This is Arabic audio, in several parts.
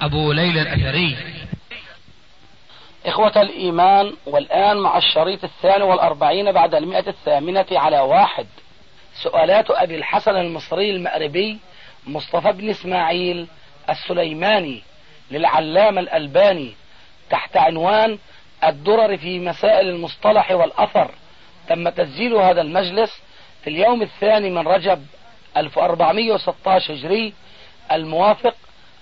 أبو ليلى الأثري. إخوة الإيمان والآن مع الشريط الثاني والأربعين بعد المئة الثامنة على واحد. سؤالات أبي الحسن المصري المأربي مصطفى بن إسماعيل السليماني للعلامة الألباني تحت عنوان الدرر في مسائل المصطلح والأثر. تم تسجيل هذا المجلس في اليوم الثاني من رجب 1416 هجري الموافق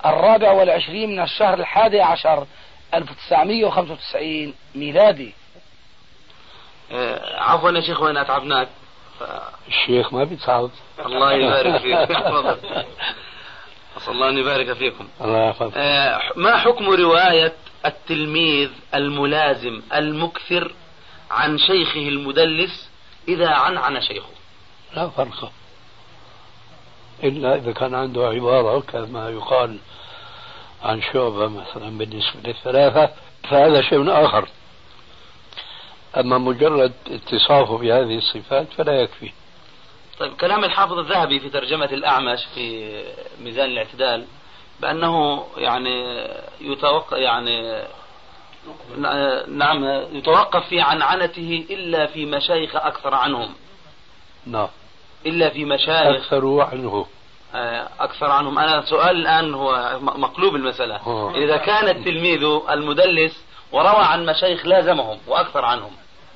الرابع والعشرين من الشهر الحادي عشر 1995 ميلادي. آه، عفوا يا شيخ وين أتعبناك؟ الشيخ ما بيتعب. الله يبارك فيك. أسأل الله أن يبارك فيكم. الله يحفظك. آه، ما حكم رواية التلميذ الملازم المكثر عن شيخه المدلس إذا عنعن شيخه؟ لا فرق. إلا إذا كان عنده عبارة كما يقال عن شعبة مثلا بالنسبة للثلاثة فهذا شيء آخر. أما مجرد اتصافه بهذه الصفات فلا يكفي. طيب كلام الحافظ الذهبي في ترجمة الأعمش في ميزان الاعتدال بأنه يعني يتوقع يعني نعم يتوقف في عنعنته إلا في مشايخ أكثر عنهم. نعم. إلا في مشايخ. أكثر عنه أكثر عنهم. أنا سؤال الآن هو مقلوب المسألة. أوه. إذا كان التلميذ المدلس وروى عن مشايخ لازمهم وأكثر عنهم.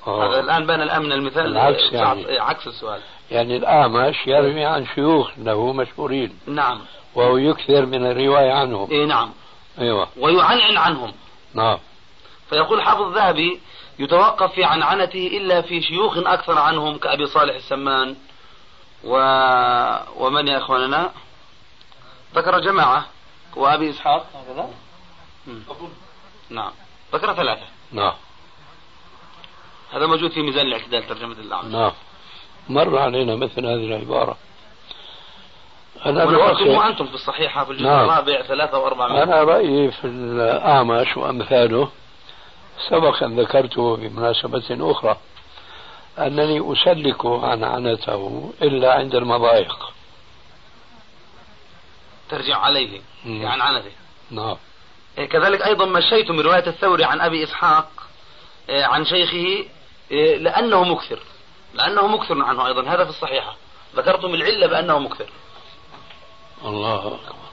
هذا الآن بان الآن من المثال العكس يعني. عكس السؤال. يعني الأعمش يروي عن شيوخ له مشهورين. نعم. وهو يكثر من الرواية عنهم. إيه نعم. أيوة. ويعنعن عنهم. نعم. فيقول حافظ الذهبي يتوقف في عنعنته إلا في شيوخ أكثر عنهم كأبي صالح السمان. و... ومن يا إخواننا؟ ذكر جماعة. وأبي إسحاق. هكذا؟ نعم. ذكر ثلاثة. نعم. هذا موجود في ميزان الاعتدال ترجمة الأعمى نعم. مر علينا مثل هذه العبارة. أنا ونقلتم أنتم في الصحيحة في الجزء نعم. الرابع ثلاثة وأربعمائة أنا رأيي في الأعمش وأمثاله سبق أن ذكرته بمناسبة أخرى. أنني أسلك عن عنته إلا عند المضايق. ترجع عليه عن عنته نعم. إيه، كذلك أيضا مشيت من رواية الثوري عن أبي إسحاق إيه، عن شيخه إيه، لأنه مكثر لأنه مكثر عنه أيضا هذا في الصحيحة. ذكرتم العلة بأنه مكثر. الله أكبر.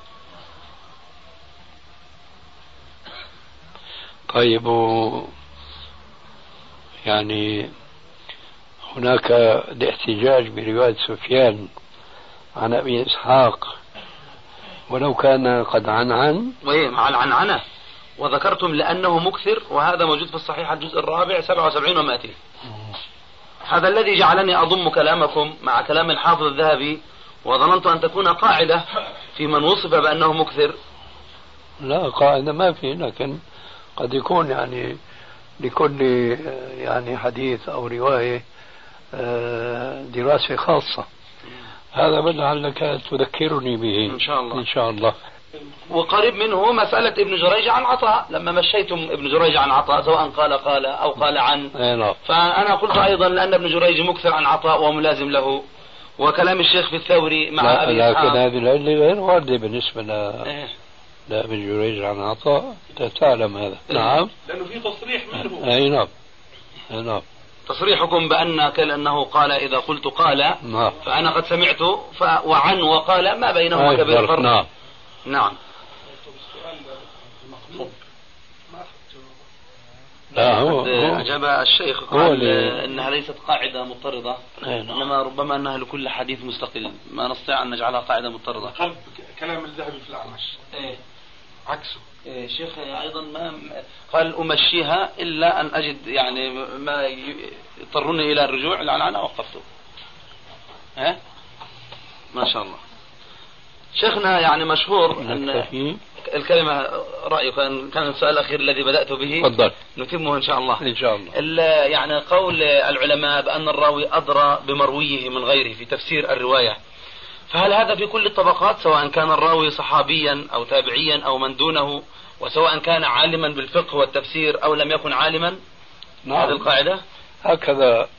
طيب يعني هناك الاحتجاج برواية سفيان عن أبي إسحاق ولو كان قد عنعن. وإيه مع العنعنة. وذكرتم لأنه مكثر وهذا موجود في الصحيح الجزء الرابع 77 ومائتين. هذا الذي جعلني أضم كلامكم مع كلام الحافظ الذهبي وظننت أن تكون قاعدة في من وصف بأنه مكثر. لا قاعدة ما في لكن قد يكون يعني لكل يعني حديث أو رواية دراسة خاصة. هذا ما لعلك تذكرني به. إن شاء الله. إن شاء الله. وقريب منه مسألة ابن جريج عن عطاء. لما مشيتم ابن جريج عن عطاء سواء قال قال أو قال عن. نعم. فأنا قلت أيضا لأن ابن جريج مكثر عن عطاء وملازم له. وكلام الشيخ في الثوري مع لا أبي لكن هذه العلة غير واردة بالنسبة ل إيه. لابن جريج عن عطاء. تعلم هذا. نعم. لأنه في تصريح منه. أي نعم. أي نعم. تصريحكم بأن كأنه قال إذا قلت قال نعم. فأنا قد سمعت ف... وعن وقال ما بينهما كبير فرق فرق نعم. نعم. لا هو هو. أجاب الشيخ هو قال اللي- إنها ليست قاعدة مضطردة نعم. إنما ربما أنها لكل حديث مستقل. ما نستطيع أن نجعلها قاعدة مضطردة. كلام الذهبي في الأعمش. إيه. عكسه. شيخ أيضا ما قال أمشيها إلا أن أجد يعني ما يضطرني إلى الرجوع لأن أنا وقفته. ها ما شاء الله. شيخنا يعني مشهور نكتفي الكلمة رأيك أن كان السؤال الأخير الذي بدأت به. تفضل. نتمه إن شاء الله. إن شاء الله. ال- يعني قول العلماء بأن الراوي أدرى بمرويه من غيره في تفسير الرواية. فهل هذا في كل الطبقات سواء كان الراوي صحابيا أو تابعيا أو من دونه وسواء كان عالما بالفقه والتفسير أو لم يكن عالما؟ هذه نعم القاعدة؟ هكذا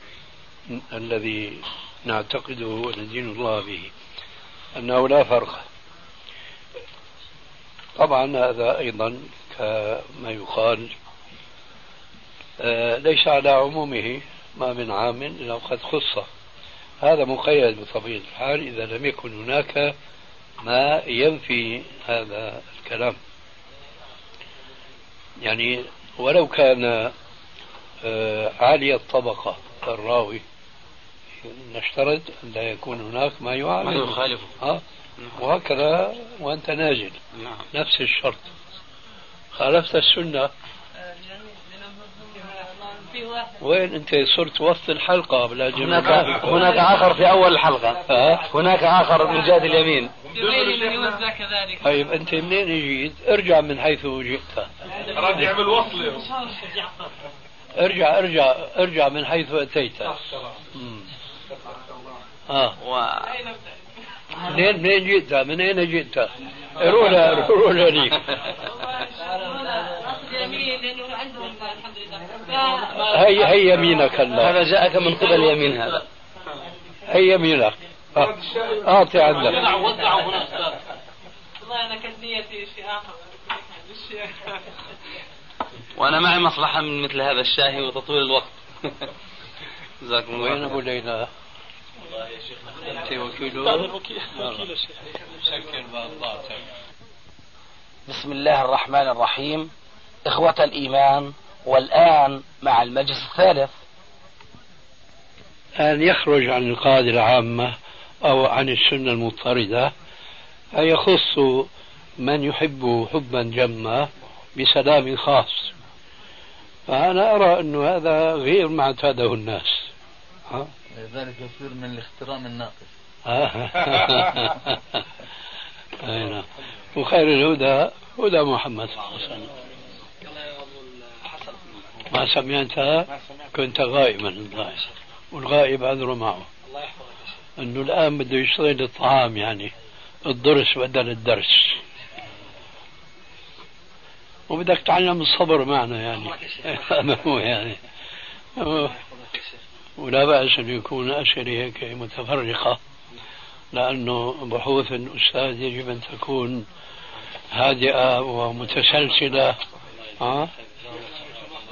الذي نعتقده وندين الله به أنه لا فرق. طبعا هذا أيضا كما يقال آه، ليس على عمومه ما من عام إلا وقد خص. هذا مقيد بطبيعة الحال إذا لم يكن هناك ما ينفي هذا الكلام. يعني ولو كان آه، عالية الطبقة الراوي نشترط أن لا يكون هناك ما ما يعارض يخالفه. آه. وهكذا وأنت نازل. نعم. نفس الشرط. خالفت السنة. وين أنت صرت وسط الحلقة بلا هناك هناك آخر في أول الحلقة ها؟ هناك آخر من جهة اليمين كذلك طيب أنت منين جيت؟ ارجع من حيث جئت يعمل وصل ارجع ارجع ارجع من حيث أتيت مم. آه و... منين منين جئت؟ من أين جئت؟ رولا رولا لي يمين لأنه عندهم هي هي يمينك الله. هذا جاءك من قبل اليمين هذا. هي يمينك. آه. أعطي عندك. وزعوا هنا أستاذ. والله أنا كانت نيتي شيء اخر وأنا معي مصلحة من مثل هذا الشاهي وتطويل الوقت. جزاكم الله وين خير. أبو ليلى؟ أنت وكيله؟ سكر بأضاعتك بسم الله الرحمن الرحيم. إخوة الإيمان والآن مع المجلس الثالث. أن يخرج عن القاعدة العامة أو عن السنة المضطردة فيخص من يحب حبا جما بسلام خاص. فأنا أرى أن هذا غير ما اعتاده الناس. ها؟ ذلك يصير من الاحترام الناقص. أي نعم. وخير الهدى هدى محمد صلى الله عليه وسلم. ما سمعت كنت غائبا الظاهر والغائب عذره معه. إنه الآن بده يشتغل الطعام يعني الضرس بدل الدرس. وبدك تعلم الصبر معنا يعني. هو يعني. ولا بأس أن يكون أسئلة هيك متفرقة لأنه بحوث الأستاذ يجب أن تكون هادئة ومتسلسلة. ها؟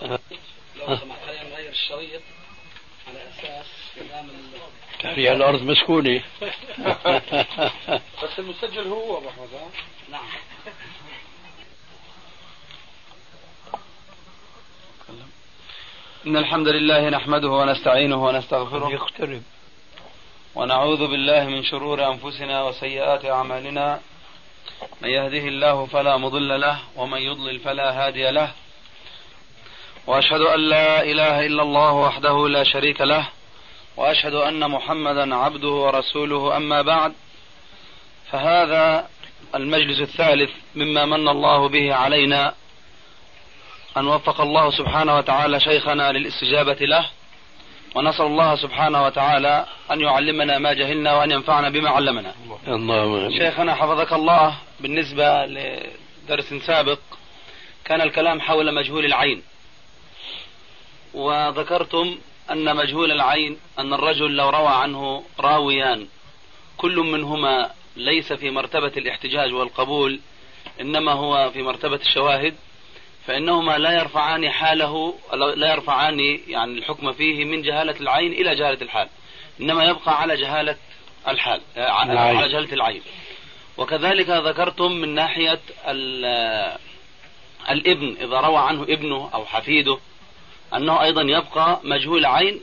نغير الشريط على أساس كلام تحرير الأرض مسكونة. بس المسجل هو ابو احمد؟ نعم. إن الحمد لله نحمده ونستعينه ونستغفره يقترب. ونعوذ بالله من شرور أنفسنا وسيئات أعمالنا. من يهده الله فلا مضل له ومن يضلل فلا هادي له. وأشهد أن لا إله إلا الله وحده لا شريك له وأشهد أن محمدا عبده ورسوله أما بعد فهذا المجلس الثالث مما من الله به علينا أن وفق الله سبحانه وتعالى شيخنا للاستجابة له ونسأل الله سبحانه وتعالى أن يعلمنا ما جهلنا وأن ينفعنا بما علمنا اللهم. شيخنا حفظك الله بالنسبة لدرس سابق كان الكلام حول مجهول العين وذكرتم أن مجهول العين أن الرجل لو روى عنه راويان. كل منهما ليس في مرتبة الاحتجاج والقبول إنما هو في مرتبة الشواهد فإنهما لا يرفعان حاله لا يرفعان يعني الحكم فيه من جهالة العين إلى جهالة الحال. إنما يبقى على جهالة الحال العين. على جهالة العين. وكذلك ذكرتم من ناحية ال- الابن إذا روى عنه ابنه أو حفيده أنه أيضا يبقى مجهول عين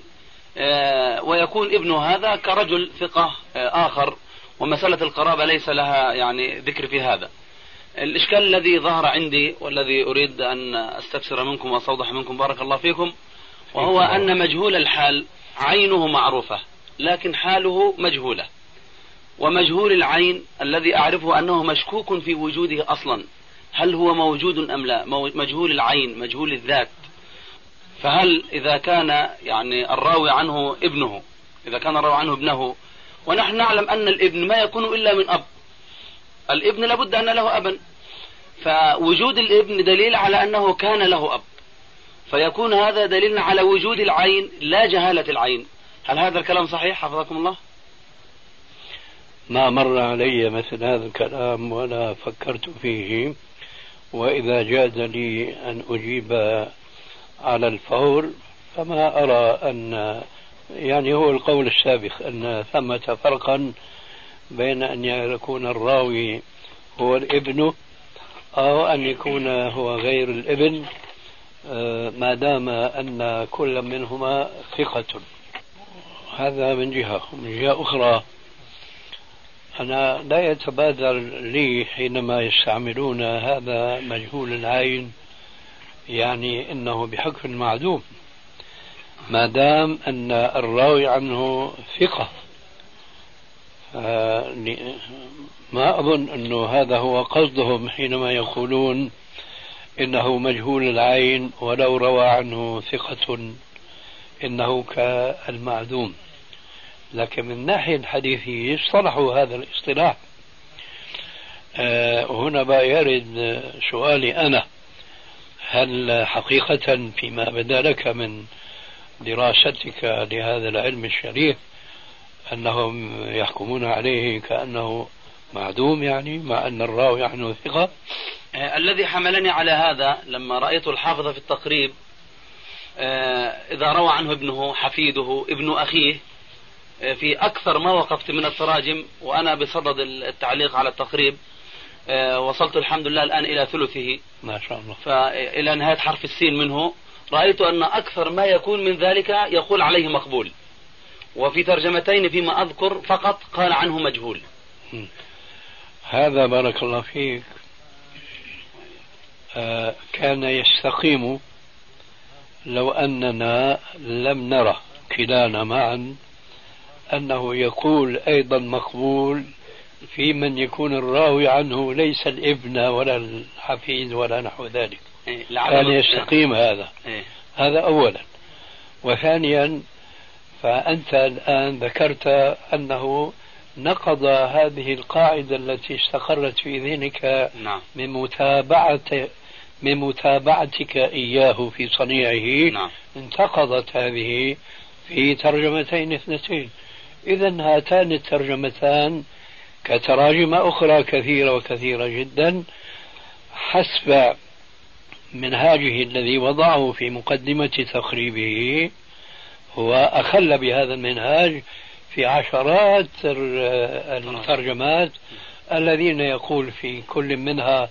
آه، ويكون ابنه هذا كرجل ثقة آه، آخر ومسألة القرابة ليس لها يعني ذكر في هذا. الإشكال الذي ظهر عندي والذي أريد أن أستفسر منكم وأستوضح منكم بارك الله فيكم وهو أن مجهول الحال عينه معروفة لكن حاله مجهولة. ومجهول العين الذي أعرفه أنه مشكوك في وجوده أصلا هل هو موجود أم لا؟ مجهول العين مجهول الذات. فهل إذا كان يعني الراوي عنه ابنه إذا كان الراوي عنه ابنه ونحن نعلم أن الابن ما يكون إلا من أب. الابن لابد أن له أبا. فوجود الابن دليل على أنه كان له أب. فيكون هذا دليل على وجود العين لا جهالة العين. هل هذا الكلام صحيح؟ حفظكم الله. ما مر علي مثل هذا الكلام ولا فكرت فيه وإذا جاز لي أن أجيب على الفور فما أرى أن يعني هو القول السابق أن ثمة فرقا بين أن يكون الراوي هو الابن أو أن يكون هو غير الابن آه، ما دام أن كل منهما ثقة. هذا من جهة. ومن جهة أخرى أنا لا يتبادر لي حينما يستعملون هذا مجهول العين يعني إنه بحكم معدوم. ما دام أن الراوي عنه ثقة ما أظن انه هذا هو قصدهم حينما يقولون إنه مجهول العين ولو روى عنه ثقة إنه كالمعدوم. لكن من الناحيه الحديثيه اصطلحوا هذا الاصطلاح. آه، هنا بقى يرد سؤالي أنا. هل حقيقة فيما بدا لك من دراستك لهذا العلم الشريف أنهم يحكمون عليه كأنه معدوم يعني مع أن الراوي عنه ثقة؟ آه الذي حملني على هذا لما رأيت الحافظ في التقريب آه إذا روى عنه ابنه حفيده ابن أخيه آه في أكثر ما وقفت من التراجم وأنا بصدد التعليق على التقريب وصلت الحمد لله الآن إلى ثلثه. ما شاء الله. فإلى نهاية حرف السين منه رأيت أن أكثر ما يكون من ذلك يقول عليه مقبول. وفي ترجمتين فيما أذكر فقط قال عنه مجهول. هذا بارك الله فيك. آه كان يستقيم لو أننا لم نرى كلانا معا أنه يقول أيضا مقبول في من يكون الراوي عنه ليس الابن ولا الحفيد ولا نحو ذلك إيه كان يستقيم هذا إيه؟ هذا أولا وثانيا فأنت الآن ذكرت أنه نقض هذه القاعدة التي استقرت في ذهنك نعم. من متابعة من متابعتك إياه في صنيعه نعم. انتقضت هذه في ترجمتين اثنتين إذا هاتان الترجمتان كتراجم أخرى كثيرة وكثيرة جدا حسب منهاجه الذي وضعه في مقدمة تقريبه هو أخل بهذا المنهاج في عشرات الترجمات الذين يقول في كل منها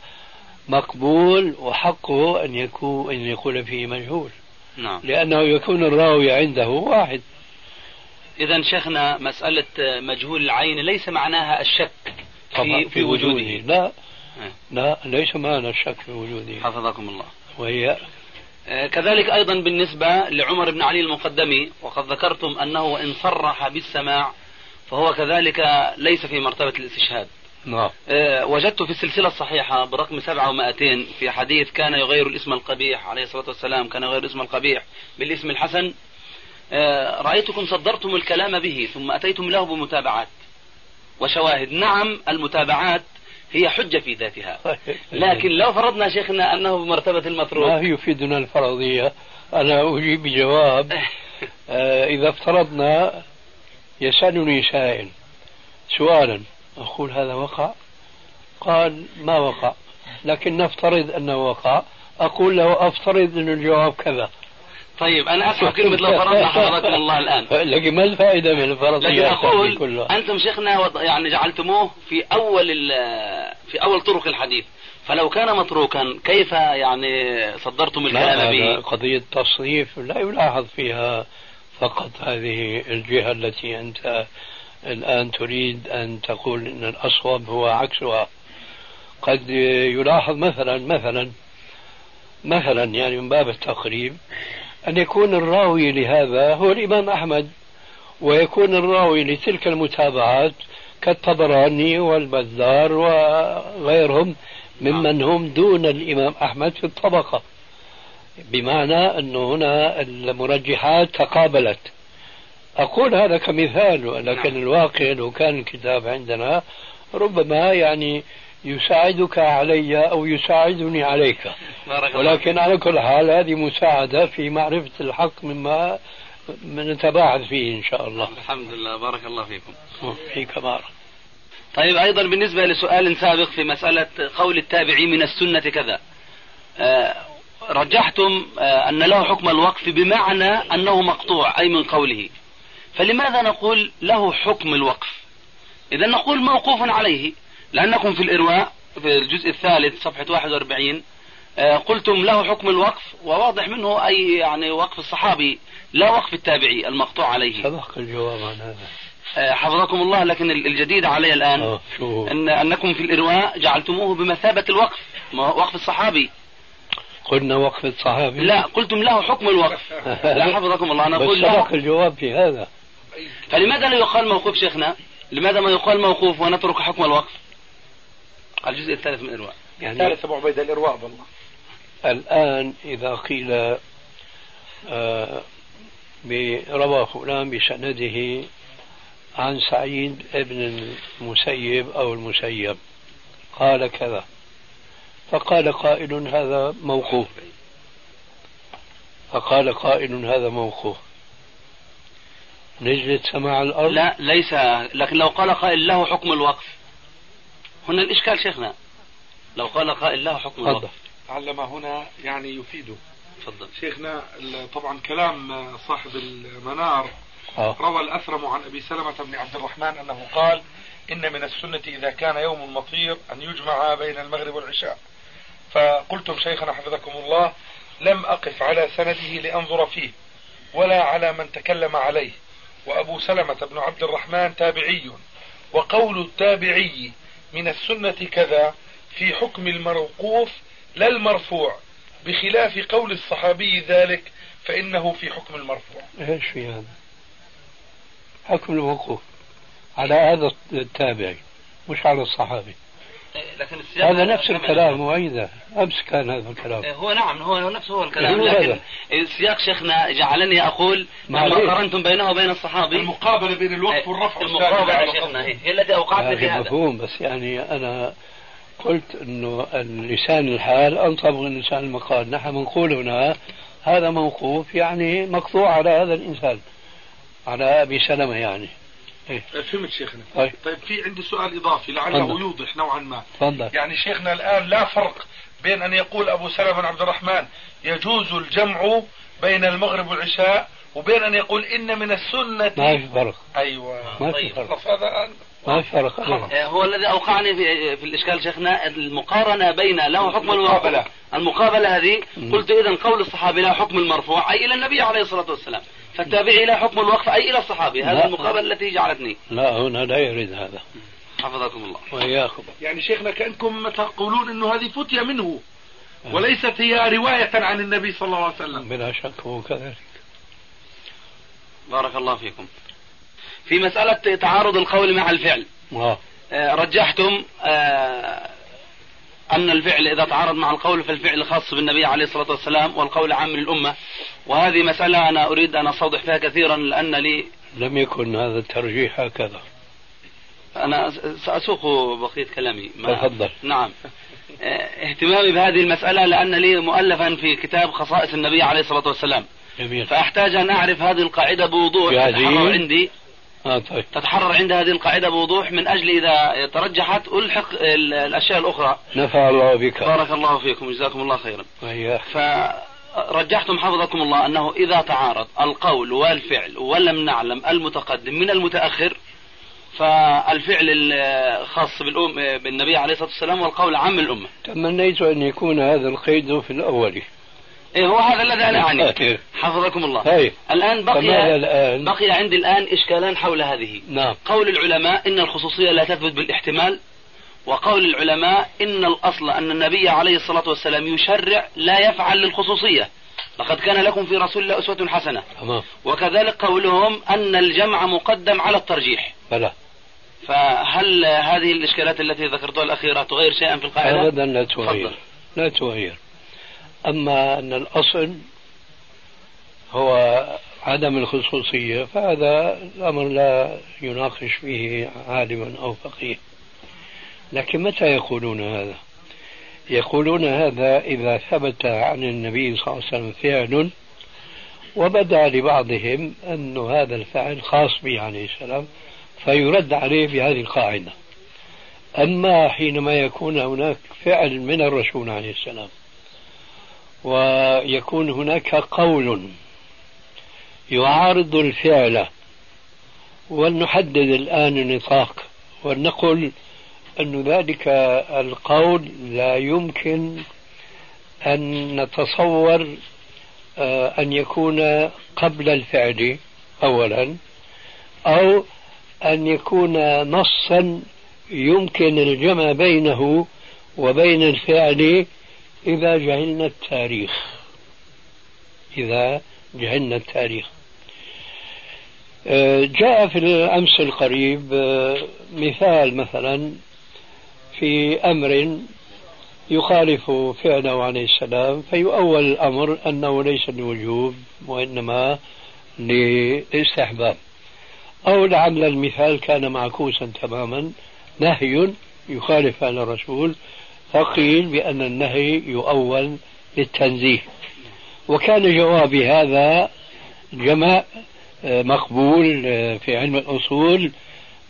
مقبول وحقه أن يكون أن يقول فيه مجهول نعم. لأنه يكون الراوي عنده واحد إذا شيخنا مسألة مجهول العين ليس معناها الشك في, في وجوده. لا. إيه. لا ليس معنى الشك في وجوده. حفظكم الله. وهي آه، كذلك أيضا بالنسبة لعمر بن علي المقدمي وقد ذكرتم أنه وإن صرح بالسماع فهو كذلك ليس في مرتبة الاستشهاد. نعم. أه وجدت في السلسلة الصحيحة برقم سبعة ومائتين في حديث كان يغير الاسم القبيح عليه الصلاة والسلام كان يغير الاسم القبيح بالاسم الحسن آه، رأيتكم صدرتم الكلام به ثم أتيتم له بمتابعات وشواهد. نعم المتابعات هي حجة في ذاتها. لكن لو فرضنا شيخنا أنه بمرتبة المتروك ما يفيدنا الفرضية. أنا أجيب بجواب. آه، إذا افترضنا يسألني سائل. سؤالا. أقول هذا وقع؟ قال ما وقع. لكن نفترض أنه وقع. أقول له أفترض أن الجواب كذا. طيب أنا أسمع كلمة لو فرضنا حفظكم الله الآن لكن ما الفائدة من الفرض لكن أقول كلها. أنتم شيخنا يعني جعلتموه في أول في أول طرق الحديث فلو كان متروكا كيف يعني صدرتم الكلام به؟ قضية تصنيف لا يلاحظ فيها فقط هذه الجهة التي أنت الآن تريد أن تقول إن الأصوب هو عكسها قد يلاحظ مثلا مثلا مثلا يعني من باب التقريب أن يكون الراوي لهذا هو الإمام أحمد ويكون الراوي لتلك المتابعات كالطبراني والبزار وغيرهم ممن هم دون الإمام أحمد في الطبقة بمعنى أنه هنا المرجحات تقابلت. أقول هذا كمثال لكن الواقع لو كان الكتاب عندنا ربما يعني يساعدك علي أو يساعدني عليك. ولكن على كل حال هذه مساعدة في معرفة الحق مما نتباعد فيه إن شاء الله. الحمد لله. بارك الله فيكم. فيك بارك طيب أيضا بالنسبة لسؤال سابق في مسألة قول التابعي من السنة كذا. آه، رجحتم آه، أن له حكم الوقف بمعنى أنه مقطوع أي من قوله. فلماذا نقول له حكم الوقف؟ إذا نقول موقوف عليه. لأنكم في الإرواء في الجزء الثالث صفحة 41 آه، قلتم له حكم الوقف وواضح منه أي يعني وقف الصحابي لا وقف التابعي المقطوع عليه. سبق الجواب عن هذا. آه، حفظكم الله لكن الجديد علي الآن آه،؟ أن أنكم في الإرواء جعلتموه بمثابة الوقف وقف الصحابي. قلنا وقف الصحابي. لا قلتم له حكم الوقف. لا حفظكم الله نقول سبق له. الجواب في هذا. فلماذا لا يقال موقوف شيخنا؟ لماذا ما يقال موقوف ونترك حكم الوقف؟ الجزء الثالث من الإرواء. يعني ثالث أبو عبيدة الإرواء والله الآن إذا قيل آه، روى فلان بسنده عن سعيد ابن المسيب أو المسيب قال كذا فقال قائل هذا موقوف. فقال قائل هذا موقوف. نجلة سماع الأرض؟ لا ليس لكن لو قال قائل له حكم الوقف. هنا الإشكال شيخنا. لو قال قائل له حكم تفضل. الوقف علم هنا يعني يفيده تفضل. شيخنا طبعا كلام صاحب المنار آه. روى الأثرم عن أبي سلمة بن عبد الرحمن أنه قال إن من السنة إذا كان يوم مطير أن يجمع بين المغرب والعشاء. فقلتم شيخنا حفظكم الله لم أقف على سنده لأنظر فيه ولا على من تكلم عليه. وأبو سلمة بن عبد الرحمن تابعي وقول التابعي من السنة كذا في حكم الموقوف لا المرفوع بخلاف قول الصحابي ذلك فإنه في حكم المرفوع. إيش في هذا؟ حكم الموقوف. على هذا التابعي مش على الصحابي. لكن السياق هذا نفس الكلام وأيضا أمس كان هذا إيه، الكلام هو نعم هو نفسه هو الكلام. لكن. السياق شيخنا جعلني أقول لما معليش. قارنتم بينه وبين الصحابي المقابلة بين الوقف والرفع المقابلة والسابق يا شيخنا هي هي التي أوقعتني في هذا. مفهوم بس يعني أنا قلت أنه اللسان الحال أنطب من لسان المقال. نحن بنقول هنا هذا موقوف يعني مقطوع على هذا الإنسان على أبي سلمة يعني. فهمت شيخنا؟ طيب طيب في عندي سؤال إضافي لعله. يوضح نوعا ما. تفضل. يعني شيخنا الآن لا فرق بين أن يقول أبو سلمة بن عبد الرحمن يجوز الجمع بين المغرب والعشاء وبين أن يقول إن من السنة. ما في فرق. أيوة. ما في طيب. فرق. هذا ما في فرق. أبدا. آه، هو الذي أوقعني في, في الإشكال شيخنا المقارنة بين له حكم المقابلة. الوقف المقابلة هذه. قلت إذا قول الصحابي له حكم المرفوع أي إلى النبي عليه الصلاة والسلام. فالتابعي له حكم الوقف أي إلى الصحابي. هذه لا. المقابلة التي جعلتني. لا هنا لا يريد هذا. حفظكم الله. وإياكم. يعني شيخنا كأنكم تقولون أنه هذه فتية منه وليست هي رواية عن النبي صلى الله عليه وسلم. بلا شك هو كذلك. بارك الله فيكم. في مسألة تعارض القول مع الفعل. آه. آه، رجحتم آه، أن الفعل إذا تعارض مع القول فالفعل خاص بالنبي عليه الصلاة والسلام والقول عام للأمة. وهذه مسألة أنا أريد أن أستوضح فيها كثيرا لأن لي لم يكن هذا الترجيح هكذا. أنا سأسوق بقية كلامي. تفضل. نعم. آه، اهتمامي بهذه المسألة لأن لي مؤلفا في كتاب خصائص النبي عليه الصلاة والسلام. جميل. فأحتاج أن أعرف هذه القاعدة بوضوح. عندي. آه طيب. تتحرر عند هذه القاعدة بوضوح من أجل إذا ترجحت ألحق ال- الأشياء الأخرى. نفع الله بك. بارك الله فيكم جزاكم الله خيرا. وإياك. فرجحتم حفظكم الله أنه إذا تعارض القول والفعل ولم نعلم المتقدم من المتأخر فالفعل الخاص بالأم بالنبي عليه الصلاة والسلام والقول عام الأمة. تمنيت أن يكون هذا القيد في الأول. إيه هو هذا الذي أنا أعني طيب. حفظكم الله. فماذا بقي الآن؟ بقي عندي الآن إشكالان حول هذه. نعم. قول العلماء إن الخصوصية لا تثبت بالاحتمال وقول العلماء إن الأصل أن النبي عليه الصلاة والسلام يشرع لا يفعل للخصوصية. لقد كان لكم في رسول الله أسوة حسنة. تمام. وكذلك قولهم أن الجمع مقدم على الترجيح. بلى. فهل هذه الإشكالات التي ذكرتها الأخيرة تغير شيئا في القاعدة؟ أبدا لا تغير. لا تغير. أما أن الأصل هو عدم الخصوصية فهذا الأمر لا يناقش فيه عالم أو فقيه. لكن متى يقولون هذا؟ يقولون هذا إذا ثبت عن النبي صلى الله عليه وسلم فعل وبدأ لبعضهم أن هذا الفعل خاص به عليه السلام فيرد عليه بهذه القاعدة. أما حينما يكون هناك فعل من الرسول عليه السلام ويكون هناك قول يعارض الفعل ولنحدد الآن النطاق ولنقل أن ذلك القول لا يمكن أن نتصور آه، أن يكون قبل الفعل أولا أو أن يكون نصا يمكن الجمع بينه وبين الفعل إذا جهلنا التاريخ إذا جهلنا التاريخ. آه، جاء في الأمس القريب آه، مثال مثلا في أمر يخالف فعله عليه السلام فيؤول الأمر أنه ليس لوجوب وإنما لاستحباب. أو لعل المثال كان معكوسا تماما نهي يخالف فعل الرسول فقيل بأن النهي يؤول للتنزيه. وكان جوابي هذا جمع آه، مقبول آه، في علم الأصول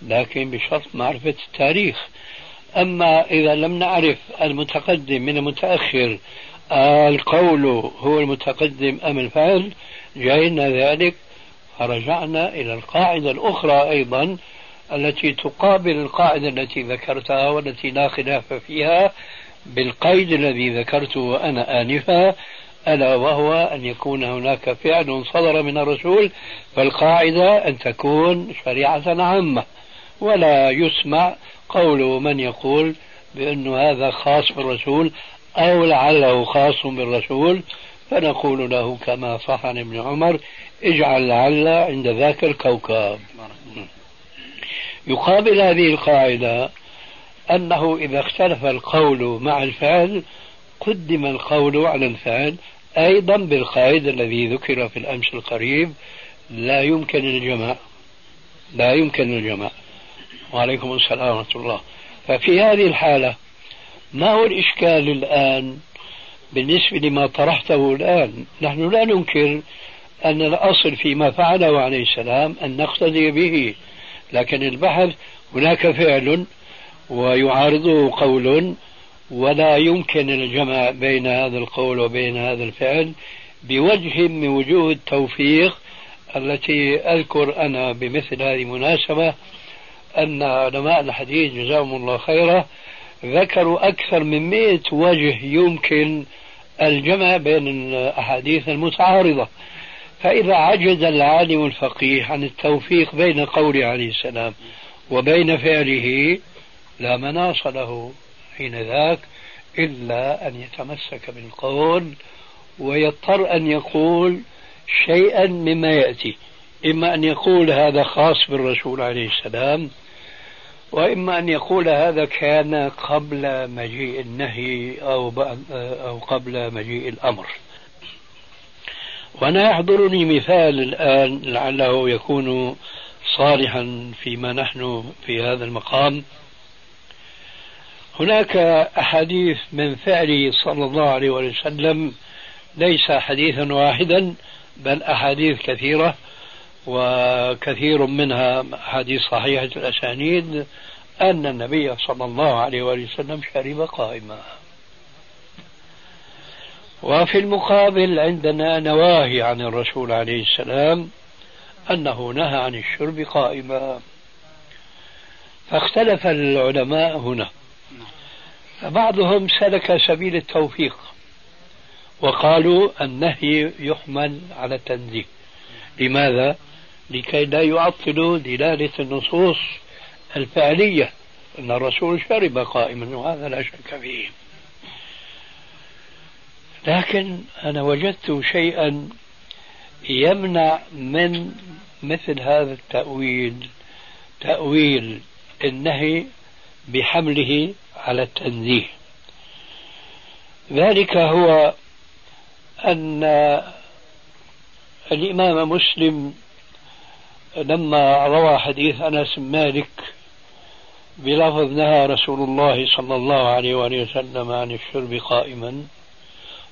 لكن بشرط معرفة التاريخ. أما إذا لم نعرف المتقدم من المتأخر القول هو المتقدم أم الفعل جاينا ذلك فرجعنا إلى القاعدة الأخرى أيضا التي تقابل القاعدة التي ذكرتها والتي لا خلاف فيها بالقيد الذي ذكرته أنا آنفا ألا وهو أن يكون هناك فعل صدر من الرسول فالقاعدة أن تكون شريعة عامة. ولا يسمع قول من يقول بأن هذا خاص بالرسول أو لعله خاص بالرسول فنقول له كما صح عن ابن عمر اجعل لعل عند ذاك الكوكب. يقابل هذه القاعدة أنه إذا اختلف القول مع الفعل قدم القول على الفعل أيضا بالقائد الذي ذكر في الأمس القريب لا يمكن الجمع لا يمكن الجمع وعليكم السلام ورحمة الله. ففي هذه الحالة ما هو الإشكال الآن بالنسبة لما طرحته الآن؟ نحن لا ننكر أن الأصل فيما فعله عليه السلام أن نقتدي به. لكن البحث هناك فعل ويعارضه قول ولا يمكن الجمع بين هذا القول وبين هذا الفعل بوجه من وجوه التوفيق التي أذكر أنا بمثل هذه المناسبة أن علماء الحديث جزاهم الله خيرا ذكروا أكثر من مئة وجه يمكن الجمع بين الأحاديث المتعارضة. فإذا عجز العالم الفقيه عن التوفيق بين قوله عليه السلام وبين فعله لا مناص له حين ذاك إلا أن يتمسك بالقول ويضطر أن يقول شيئا مما يأتي. إما أن يقول هذا خاص بالرسول عليه السلام وإما أن يقول هذا كان قبل مجيء النهي أو أو قبل مجيء الأمر. وأنا يحضرني مثال الآن لعله يكون صالحا فيما نحن في هذا المقام. هناك أحاديث من فعله صلى الله عليه وسلم ليس حديثا واحدا بل أحاديث كثيرة وكثير منها أحاديث صحيحة الأسانيد أن النبي صلى الله عليه وسلم شرب قائما. وفي المقابل عندنا نواهي عن الرسول عليه السلام أنه نهى عن الشرب قائما. فاختلف العلماء هنا. فبعضهم سلك سبيل التوفيق وقالوا النهي يحمل على التنزيه. لماذا؟ لكي لا يعطلوا دلالة النصوص الفعلية أن الرسول شرب قائما وهذا لا شك فيه. لكن أنا وجدت شيئا يمنع من مثل هذا التأويل تأويل النهي بحمله على التنزيه. ذلك هو أن الإمام مسلم لما روى حديث أنس مالك بلفظ نهى رسول الله صلى الله عليه وآله وسلم عن الشرب قائما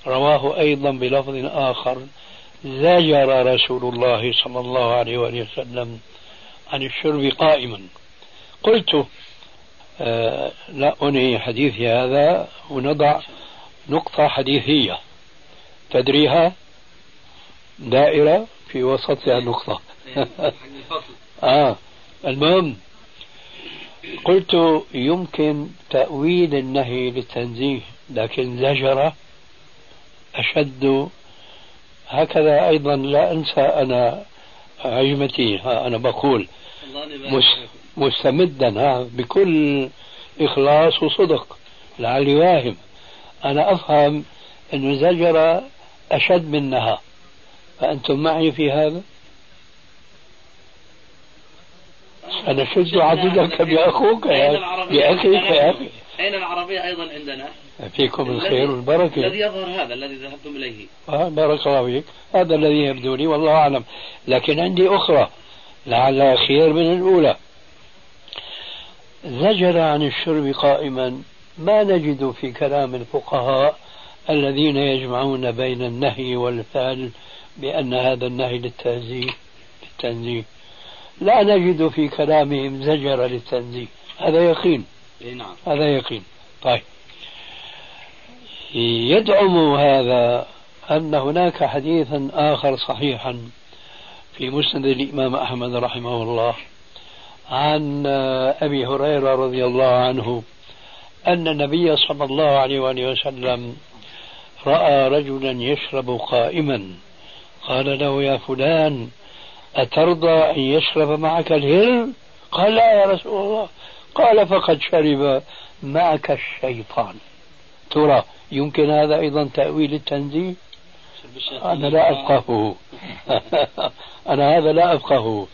رواه أيضا بلفظ آخر زجر رسول الله صلى الله عليه وآله وسلم عن الشرب قائما. قلت آه لا أنهي حديثي هذا ونضع نقطة حديثية تدريها دائرة في وسطها نقطة آه المهم قلت يمكن تأويل النهي للتنزيه لكن زجر أشد. هكذا أيضا لا أنسى أنا عجمتي ها أنا بقول مستمدا ها بكل إخلاص وصدق. لعلي واهم أنا أفهم أنه زجر أشد منها. فأنتم معي في هذا؟ سنشد عضدك بأخوك بأخيك يا أخي. أين العربية أيضا عندنا؟ فيكم الخير والبركة. الذي يظهر هذا الذي ذهبتم إليه. آه بارك الله فيك. هذا الذي يبدو لي والله أعلم. لكن عندي أخرى لعلها خير من الأولى. زجر عن الشرب قائما ما نجد في كلام الفقهاء الذين يجمعون بين النهي والفعل بأن هذا النهي للتنزيه للتنزيه. لا نجد في كلامهم زجر للتنزيه. هذا يقين. نعم. هذا يقين. طيب. يدعم هذا أن هناك حديثا آخر صحيحا في مسند الإمام أحمد رحمه الله عن أبي هريرة رضي الله عنه أن النبي صلى الله عليه وآله وسلم رأى رجلا يشرب قائما. قال له يا فلان أترضى أن يشرب معك الهل؟ قال لا يا رسول الله. قال فقد شرب معك الشيطان. ترى يمكن هذا أيضا تأويل التنزيه؟ أنا لا أفقهه. أنا هذا لا أفقهه.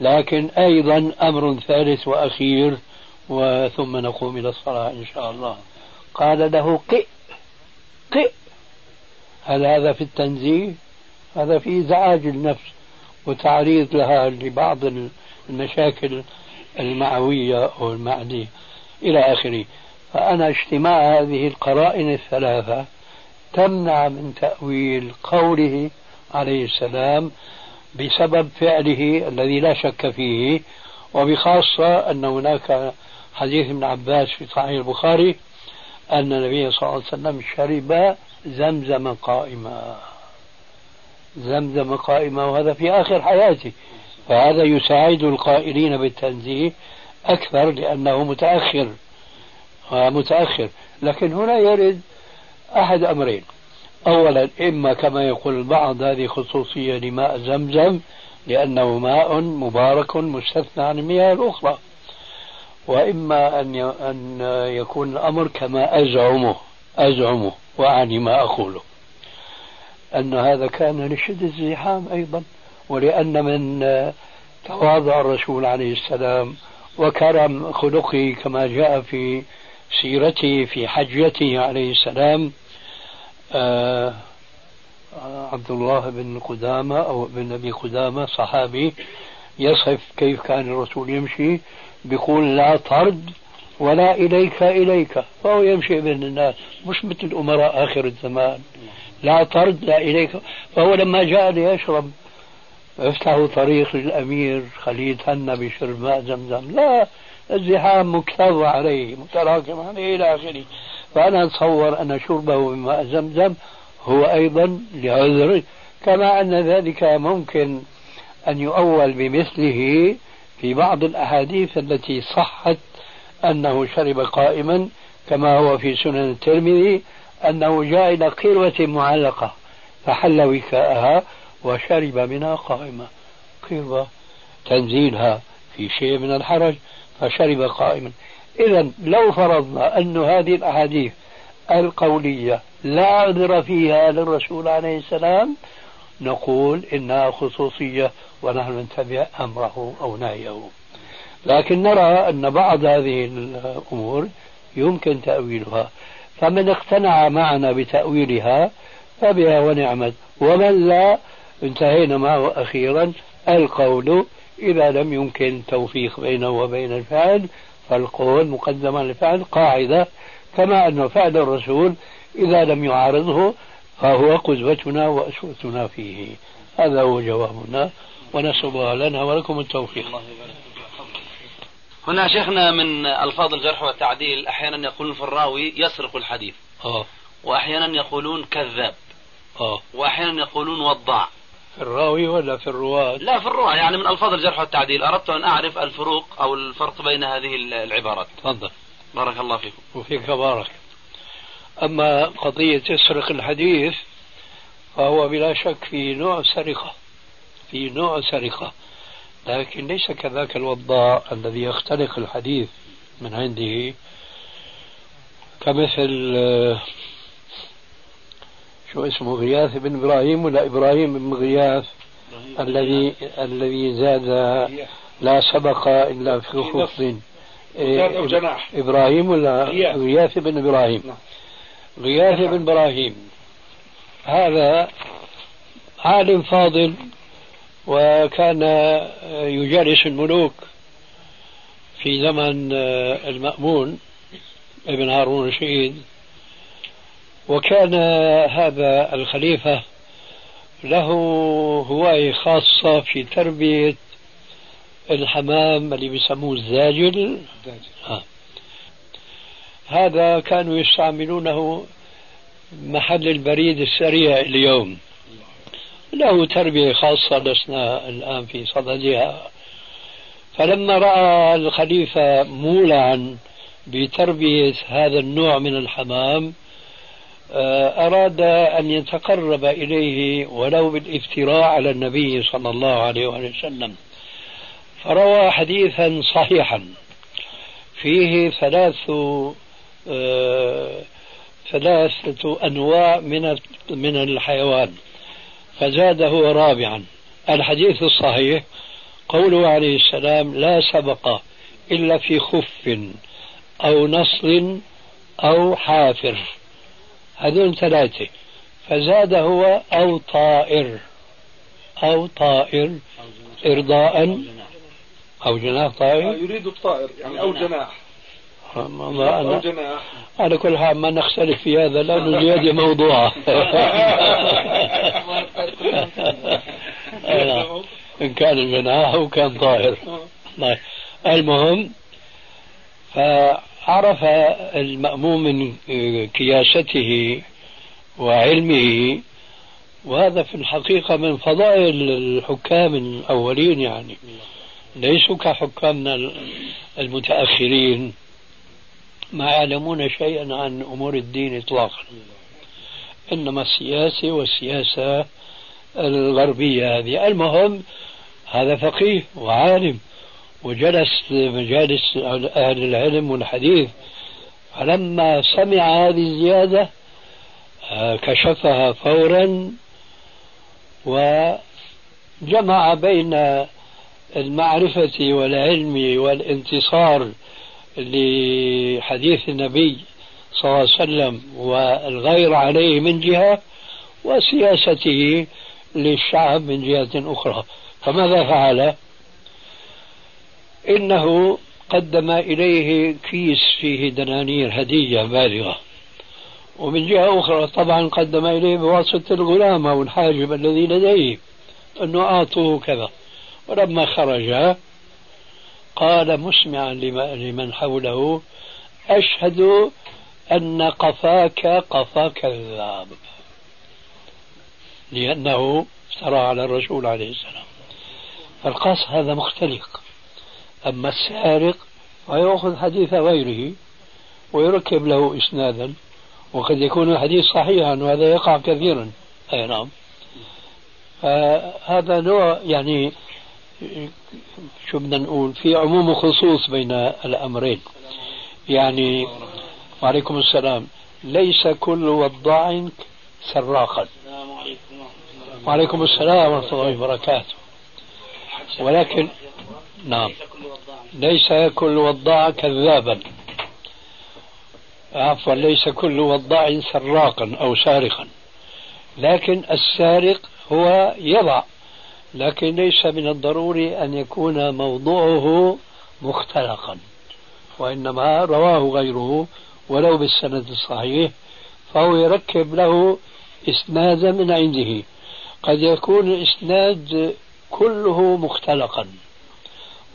لكن أيضا أمر ثالث وأخير وثم نقوم إلى الصلاة إن شاء الله. قال له قئ قئ. هل هذا في التنزيه؟ هذا في إزعاج النفس وتعريض لها لبعض المشاكل المعوية أو المعدية إلى آخره. فأنا اجتماع هذه القرائن الثلاثة تمنع من تأويل قوله عليه السلام بسبب فعله الذي لا شك فيه وبخاصة أن هناك حديث ابن عباس في صحيح البخاري أن النبي صلى الله عليه وسلم شرب زمزم قائما. زمزم قائما وهذا في آخر حياته. فهذا يساعد القائلين بالتنزيه أكثر لأنه متأخر. متأخر. لكن هنا يرد أحد أمرين. أولا إما كما يقول البعض هذه خصوصية لماء زمزم لأنه ماء مبارك مستثنى عن المياه الأخرى. وإما أن أن يكون الأمر كما أزعمه أزعمه وأعني ما أقوله. أن هذا كان لشدة الزحام أيضا. ولأن من تواضع الرسول عليه السلام وكرم خلقه كما جاء في سيرته في حجته عليه السلام آه عبد الله بن قدامة أو بن أبي قدامة صحابي يصف كيف كان الرسول يمشي بيقول لا طرد ولا إليك إليك فهو يمشي بين الناس مش مثل أمراء آخر الزمان لا طرد لا إليك فهو لما جاء ليشرب أفتحوا طريق للأمير خليه يتهنى بشرب ماء زمزم. لا الزحام مكتظ عليه متراكم عليه إلى آخره. فأنا أتصور أن شربه بماء زمزم هو أيضا لعذر كما أن ذلك ممكن أن يؤول بمثله في بعض الأحاديث التي صحت أنه شرب قائما كما هو في سنن الترمذي أنه جاء إلى قروة معلقة فحل وكاءها. وشرب منها قائمة قروة تنزيلها في شيء من الحرج فشرب قائما. إذا لو فرضنا أن هذه الأحاديث القولية لا عذر فيها للرسول عليه السلام نقول إنها خصوصية ونحن نتبع أمره أو نهيه. لكن نرى أن بعض هذه الأمور يمكن تأويلها. فمن اقتنع معنا بتأويلها فبها ونعمت. ومن لا انتهينا معه أخيرا. القول إذا لم يمكن توفيق بينه وبين الفعل فالقول مقدم على الفعل قاعدة. كما أن فعل الرسول إذا لم يعارضه فهو قدوتنا وأسوتنا فيه. هذا هو جوابنا. ونسأل الله لنا ولكم التوفيق. هنا شيخنا من ألفاظ الجرح والتعديل أحيانا يقولون في الراوي يسرق الحديث. آه. وأحيانا يقولون كذاب. آه. وأحيانا يقولون وضاع. في الراوي ولا في الرواة؟ لا في الرواة. يعني من ألفاظ الجرح والتعديل. أردت أن أعرف الفروق أو الفرق بين هذه العبارات. تفضل. بارك الله فيكم. وفيك بارك. أما قضية يسرق الحديث فهو بلا شك في نوع سرقة. في نوع سرقة. لكن ليس كذاك الوضاع الذي يخترق الحديث من عنده. كمثل آه، شو اسمه غياث بن إبراهيم ولا إبراهيم بن غياث الذي الذي زاد لا سبق إلا في خف إيه إبراهيم ولا غياث بن إبراهيم. نعم. غياث بن إبراهيم. هذا عالم فاضل وكان يجالس الملوك في زمن المأمون ابن هارون الرشيد. وكان هذا الخليفة له هواية خاصة في تربية الحمام اللي بيسموه الزاجل. آه. هذا كانوا يستعملونه محل البريد السريع اليوم. له تربية خاصة لسنا الآن في صددها. فلما رأى الخليفة مولعا بتربية هذا النوع من الحمام أراد أن يتقرب إليه ولو بالافتراء على النبي صلى الله عليه وسلم. فروى حديثا صحيحا. فيه ثلاث آه، ثلاثة أنواع من من الحيوان. فزاد هو رابعا. الحديث الصحيح قوله عليه السلام لا سبق إلا في خف أو نصر أو حافر. هذول ثلاثة. فزاد هو أو طائر. أو طائر. إرضاء. أو جناح طائر. يريد الطائر يعني أو جناح. ما أنا على كل حال ما نختلف في هذا لأن زيادة موضوعة. إن كان الجناح أو كان طائر. طيب. المهم فعرف المأموم من كياسته وعلمه وهذا في الحقيقة من فضائل الحكام الأولين يعني. ليسوا كحكامنا المتأخرين ما يعلمون شيئا عن أمور الدين إطلاقا. إنما السياسة والسياسة الغربية هذه. المهم هذا فقيه وعالم. وجلس مجالس أهل العلم والحديث فلما سمع هذه الزيادة آه، كشفها فورا وجمع بين المعرفة والعلم والانتصار لحديث النبي صلى الله عليه وسلم والغير عليه من جهة وسياسته للشعب من جهة أخرى. فماذا فعل؟ إنه قدم إليه كيس فيه دنانير هدية بالغة. ومن جهة أخرى طبعا قدم إليه بواسطة الغلام أو الحاجب الذي لديه أنه أعطوه كذا. ولما خرج قال مسمعا لمن حوله أشهد أن قفاك قفا كذاب لأنه افترى على الرسول عليه السلام. فالقاس هذا مختلق. أما السارق فيأخذ حديث غيره ويركب له إسنادا وقد يكون الحديث صحيحا وهذا يقع كثيرا. أي نعم. فهذا نوع يعني شو بدنا نقول في عموم وخصوص بين الأمرين. يعني وعليكم السلام. ليس كل وضاع سراقا. وعليكم السلام ورحمة الله وبركاته. ولكن نعم. ليس كل وضاع. كذابا. عفوا ليس كل وضاع سراقا أو سارقا. لكن السارق هو يضع. لكن ليس من الضروري أن يكون موضوعه مختلقا. وإنما رواه غيره ولو بالسند الصحيح فهو يركب له إسنادا من عنده. قد يكون الإسناد كله مختلقا.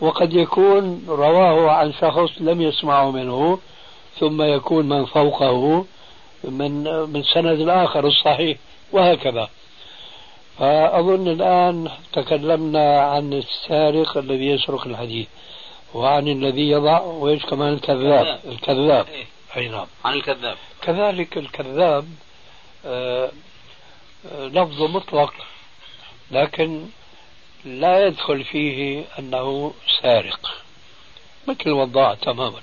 وقد يكون رواه عن شخص لم يسمعه منه ثم يكون من فوقه من من سند الآخر الصحيح وهكذا. فأظن الآن تكلمنا عن السارق الذي يسرق الحديث وعن الذي يضع وإيش كمان؟ الكذاب. الكذاب. إيه. أي نعم. عن الكذاب. كذلك الكذاب آه، آه، لفظ مطلق لكن لا يدخل فيه أنه سارق. مثل الوضاع تماما.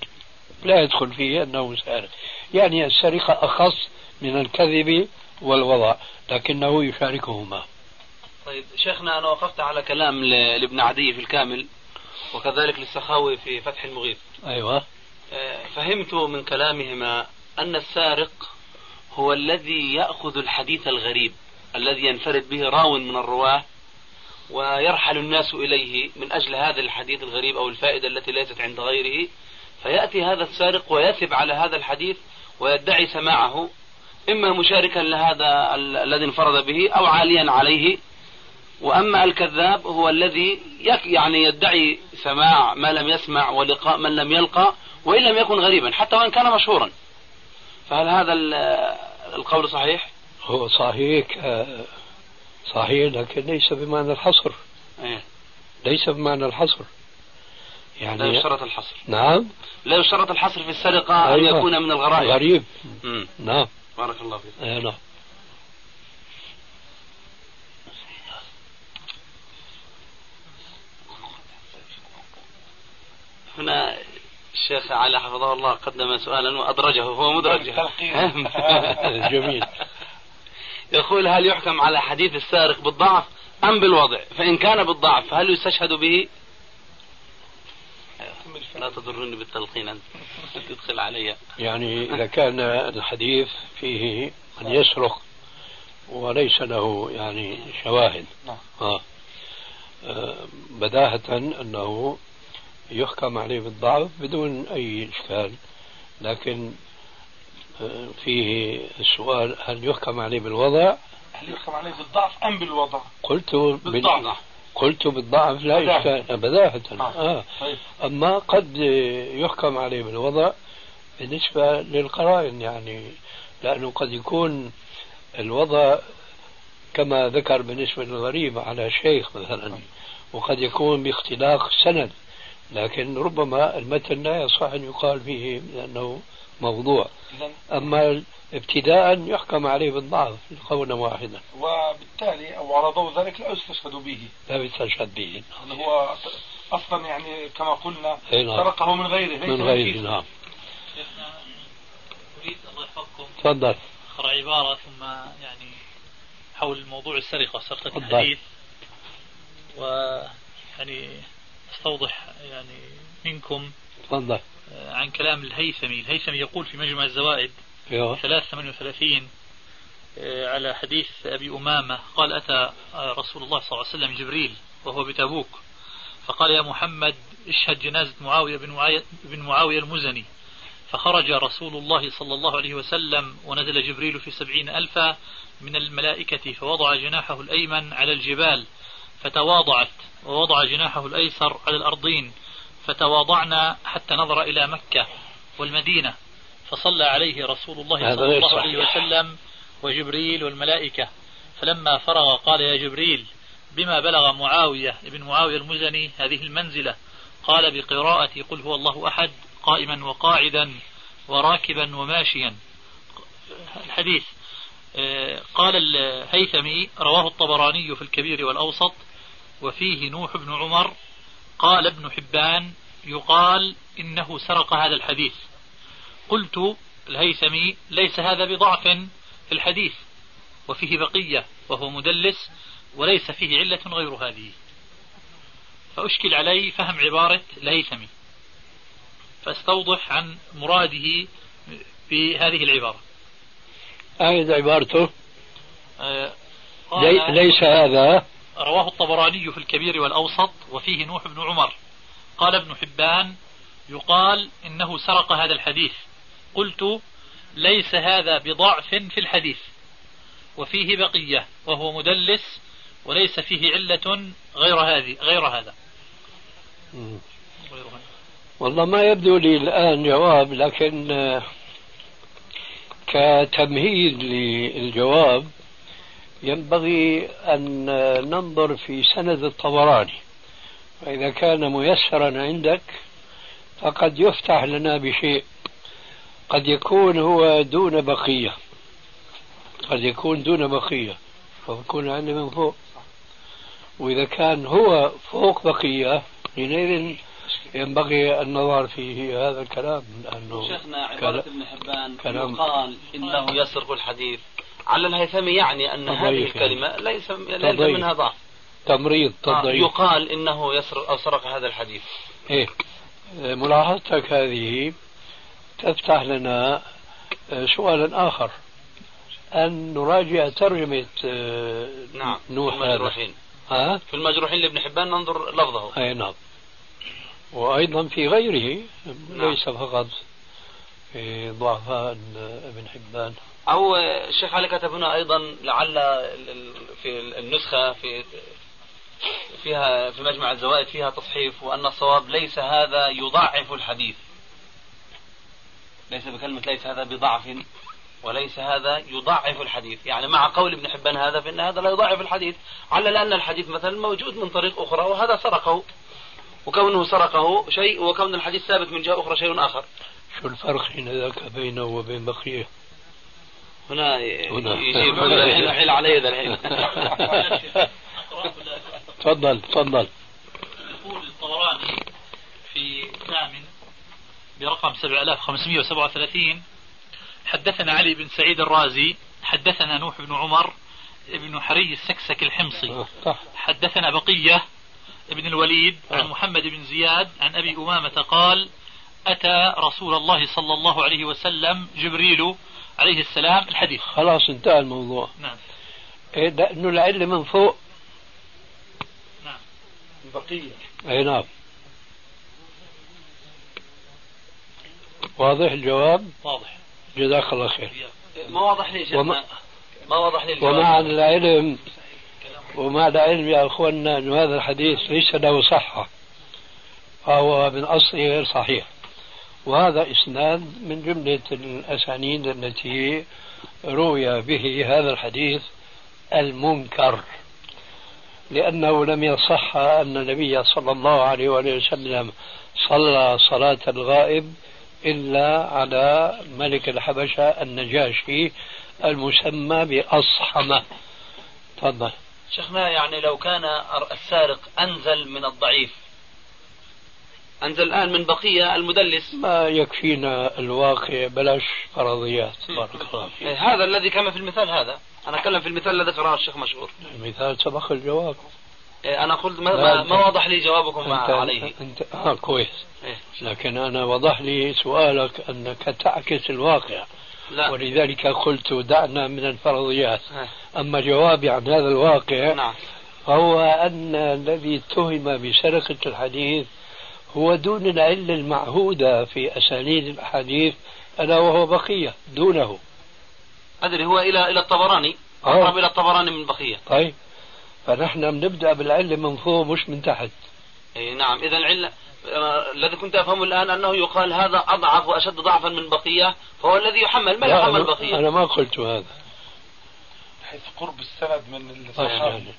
لا يدخل فيه أنه سارق. يعني السرقة أخص من الكذب والوضع لكنه يشاركهما. طيب شيخنا أنا وقفت على كلام لابن عدي في الكامل وكذلك للسخاوي في فتح المغيث. أيوة. آه، فهمت من كلامهما أن السارق هو الذي يأخذ الحديث الغريب الذي ينفرد به راو من الرواة ويرحل الناس إليه من أجل هذا الحديث الغريب أو الفائدة التي ليست عند غيره فيأتي هذا السارق ويثب على هذا الحديث ويدعي سماعه إما مشاركا لهذا ال- الذي انفرد به أو عاليا عليه. وأما الكذاب هو الذي يعني يدعي سماع ما لم يسمع ولقاء من لم يلقى وإن لم يكن غريبا حتى وإن كان مشهورا. فهل هذا ال- القول صحيح؟ هو صحيح. آه، صحيح لكن ليس بمعنى الحصر. إيه. ليس بمعنى الحصر. لا يعني يشترط الحصر. نعم. لا يشترط الحصر في السرقة أن أيوة. يكون من الغرائب. غريب. مم. نعم. بارك الله فيك. آه، نعم. هنا الشيخ علي حفظه الله قدم سؤالا وأدرجه هو مدرج. جميل. يقول هل يحكم على حديث السارق بالضعف أم بالوضع؟ فإن كان بالضعف هل يستشهد به؟ لا تضرني بالتلقين أنت. تدخل علي. يعني إذا كان الحديث فيه من يسرق وليس له يعني شواهد. نعم. آه. آه، بداهة أنه يحكم عليه بالضعف بدون أي إشكال. لكن فيه السؤال هل يحكم عليه بالوضع هل يحكم عليه بالضعف أم بالوضع؟ قلت بال- بالضعف قلت بالضعف لا. إشكال بداهة آه. آه. طيب أما قد يحكم عليه بالوضع بالنسبة للقرائن يعني لأنه قد يكون الوضع كما ذكر بالنسبة للغريب على شيخ مثلا وقد يكون باختلاق سند لكن ربما المتن لا يصح أن يقال فيه لأنه موضوع. أما ابتداء يحكم عليه بالضعف قولا واحدا. وبالتالي أو على ضوء ذلك لا يستشهد به. لا يستشهد به. هو أصلا يعني كما قلنا أي نعم. سرقه من غيره ليس من غير كيسه. نعم. شيخنا أريد الله يحفظكم تفضل. أقرأ عبارة ثم يعني حول موضوع السرقة سرقة. الحديث. ويعني أستوضح يعني منكم. تفضل. عن كلام الهيثمي. الهيثمي يقول في مجمع الزوائد أيوه 338 آه، على حديث أبي أمامة. قال أتى آه، رسول الله صلى الله عليه وسلم جبريل وهو بتبوك فقال يا محمد اشهد جنازة معاوية بن معاوية, بن معاوية المزني. فخرج رسول الله صلى الله عليه وسلم ونزل جبريل في سبعين ألفا من الملائكة فوضع جناحه الأيمن على الجبال فتواضعت ووضع جناحه الأيسر على الأرضين. فتواضعنا حتى نظر إلى مكة والمدينة فصلى عليه رسول الله صلى الله عليه. وسلم وجبريل والملائكة. فلما فرغ قال يا جبريل بما بلغ معاوية ابن معاوية المزني هذه المنزلة؟ قال بقراءة قل هو الله أحد قائما وقاعدا وراكبا وماشيا. الحديث آه، قال الهيثمي رواه الطبراني في الكبير والأوسط وفيه نوح بن عمر قال ابن حبان يقال إنه سرق هذا الحديث. قلت الهيثمي ليس هذا بضعف في الحديث وفيه بقية وهو مدلس وليس فيه علة غير هذه. فأشكل علي فهم عبارة الهيثمي. فاستوضح عن مراده بهذه العبارة. أعد عبارته؟ آه، ليس هذا رواه الطبراني في الكبير والأوسط وفيه نوح بن عمر. قال ابن حبان يقال إنه سرق هذا الحديث. قلت ليس هذا بضعف في الحديث. وفيه بقية وهو مدلس وليس فيه علة غير هذه غير هذا. والله ما يبدو لي الآن جواب لكن آه، كتمهيد للجواب ينبغي أن ننظر في سند الطبراني. فإذا كان ميسرا عندك فقد يفتح لنا بشيء. قد يكون هو دون بقية. قد يكون دون بقية. فيكون عندنا من فوق. وإذا كان هو فوق بقية حينئذ ينبغي النظر في هذا الكلام لأنه شيخنا عبارة ابن حبان كلام- يقال إنه يسرق الحديث. على الهيثمي يعني أن هذه يعني. الكلمة ليس ليس. منها ضعف. تمريض آه، تضعيف. يقال إنه يسرق أو سرق هذا الحديث. إيه ملاحظتك هذه تفتح لنا آه، سؤالا آخر. أن نراجع ترجمة آه، نعم نوح في المجروحين. ها؟ في المجروحين لابن حبان ننظر لفظه. أي نعم. وأيضا في غيره نعم. ليس فقط في ضعفاء ابن حبان. أو الشيخ علي كتب هنا أيضا لعل في النسخة في فيها في مجمع الزوائد فيها تصحيف وأن الصواب ليس هذا يضعف الحديث. ليس بكلمة ليس هذا بضعف وليس هذا يضعف الحديث. يعني مع قول ابن حبان هذا فإن هذا لا يضعف الحديث. على لأن الحديث مثلا موجود من طريق أخرى وهذا سرقه. وكونه سرقه شيء وكون الحديث ثابت من جهة أخرى شيء آخر. شو الفرق حين ذاك بينه وبين بقية؟ هنا هنا. يجيب الحين حيل علي ذا الحين تفضل تفضل. يقول الطبراني في الثامن برقم 7537 حدثنا علي بن سعيد الرازي حدثنا نوح بن عمر ابن حري السكسك الحمصي. آه، صح. حدثنا بقية ابن الوليد عن محمد بن زياد عن أبي أمامة قال أتى رسول الله صلى الله عليه وسلم جبريل عليه السلام الحديث. خلاص انتهى الموضوع. نعم. إيه لأنه العلة من فوق. نعم. بقية. أي نعم. واضح الجواب؟ واضح. جزاك الله خير. ما واضح لي شيخنا. وما- ما واضح لي الجواب. ومع العلم ومع العلم يا أخوانا أن هذا الحديث ليس له صحة. فهو من أصله غير صحيح. وهذا إسناد من جملة الأسانيد التي روي به هذا الحديث المنكر لأنه لم يصح أن النبي صلى الله عليه وآله وسلم صلى صلاة الغائب إلا على ملك الحبشة النجاشي المسمى بأصحمة. تفضل. شيخنا يعني لو كان السارق أنزل من الضعيف أنزل الآن من بقية المدلس. ما يكفينا الواقع بلاش فرضيات بارك الله فيك. إيه، هذا الذي كان في المثال هذا. أنا أتكلم في المثال الذي ذكره الشيخ مشهور. المثال سبق الجواب. إيه، أنا قلت ما, ما, أنت- ما وضح لي جوابكم أنت عليه. أنت آه كويس. إيه. لكن أنا وضح لي سؤالك أنك تعكس الواقع. لا. ولذلك قلت دعنا من الفرضيات. أما جوابي عن هذا الواقع نعم. فهو أن الذي اتهم بسرقة الحديث هو دون العلة المعهودة في أسانيد الأحاديث ألا وهو بقية دونه. أدري هو إلى إلى الطبراني؟ آه. أقرب إلى الطبراني من بقية. طيب. فنحن بنبدأ بالعلة من فوق مش من تحت. إيه نعم. إذا العلة آه، الذي كنت أفهمه الآن أنه يقال هذا أضعف وأشد ضعفا من بقية فهو الذي يحمل. ما لا يحمل أنا, بقية؟ أنا ما قلت هذا. حيث قرب السند من طيب الصحابي. يعني.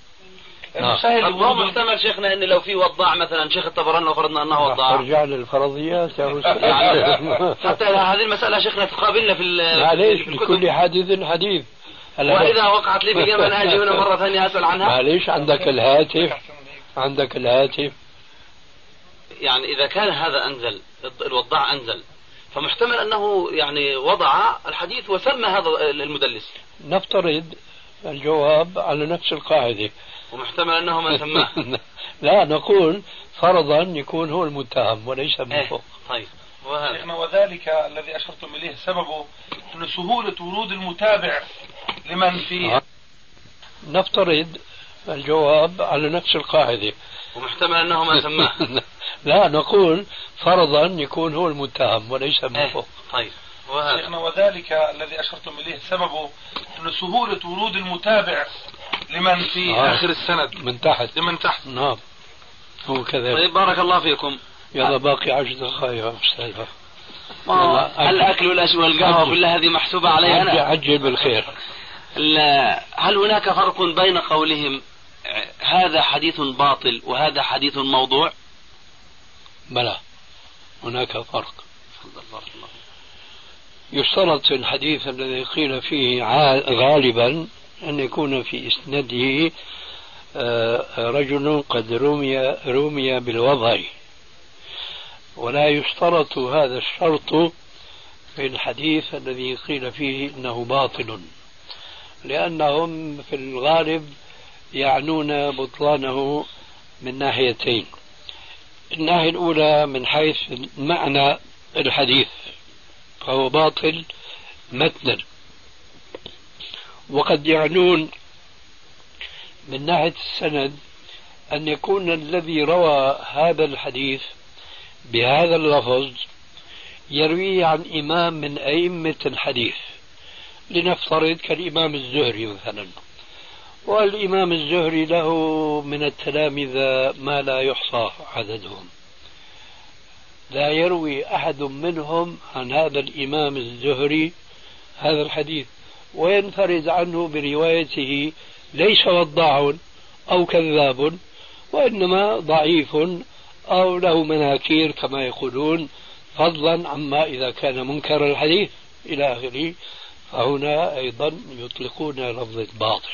سهل ما هو الورود. محتمل شيخنا إن لو في وضاع مثلا شيخ الطبراني لو فرضنا أنه وضاع ترجع للفرضيات حتى هذه المسألة شيخنا تقابلنا في ال- معليش. لكل حديث حديث. هلا وإذا وقعت لي في اليمن أجي هنا مرة ثانية أسأل عنها. معليش عندك الهاتف. عندك الهاتف. يعني إذا كان هذا أنزل الوضاع أنزل فمحتمل أنه يعني وضع الحديث وسمى هذا المدلس. نفترض الجواب على نفس القاعدة. ومحتمل أنه من سماه لا نقول فرضا يكون هو المتهم وليس من إيه. فوق طيب وهذا شيخنا وذلك الذي أشرتم إليه سببه أن سهولة ورود المتابع لمن فيه آه. نفترض الجواب على نفس القاعدة ومحتمل أنه ما سماه لا نقول فرضا يكون هو المتهم وليس من إيه. فوق طيب وهذا. شيخنا وذلك الذي أشرتم إليه سببه أن سهولة ورود المتابع لمن في آه. آخر السند. من تحت. لمن تحت. نعم. هو كذلك طيب بارك الله فيكم. يلا باقي عشر دقائق يلا، الأكل والأش- والقهوة. كلها هذه محسوبة علي أنا عجل بالخير. لا- هل هناك فرق بين قولهم هذا حديث باطل وهذا حديث موضوع؟ بلى. هناك فرق. الله. يشترط في الحديث الذي قيل فيه غالبا أن يكون في إسناده آه، رجل قد رمي رمي بالوضع. ولا يشترط هذا الشرط في الحديث الذي قيل فيه إنه باطل. لأنهم في الغالب يعنون بطلانه من ناحيتين. الناحية الأولى من حيث معنى الحديث. فهو باطل متنا. وقد يعنون من ناحية السند أن يكون الذي روى هذا الحديث بهذا اللفظ يرويه عن إمام من أئمة الحديث. لنفترض كالإمام الزهري مثلا. والإمام الزهري له من التلامذة ما لا يحصى عددهم. لا يروي أحد منهم عن هذا الإمام الزهري هذا الحديث وينفرد عنه بروايته ليس وضاع أو كذاب وإنما ضعيف أو له مناكير كما يقولون فضلا عما إذا كان منكر الحديث إلى آخره. فهنا أيضا يطلقون لفظة باطل.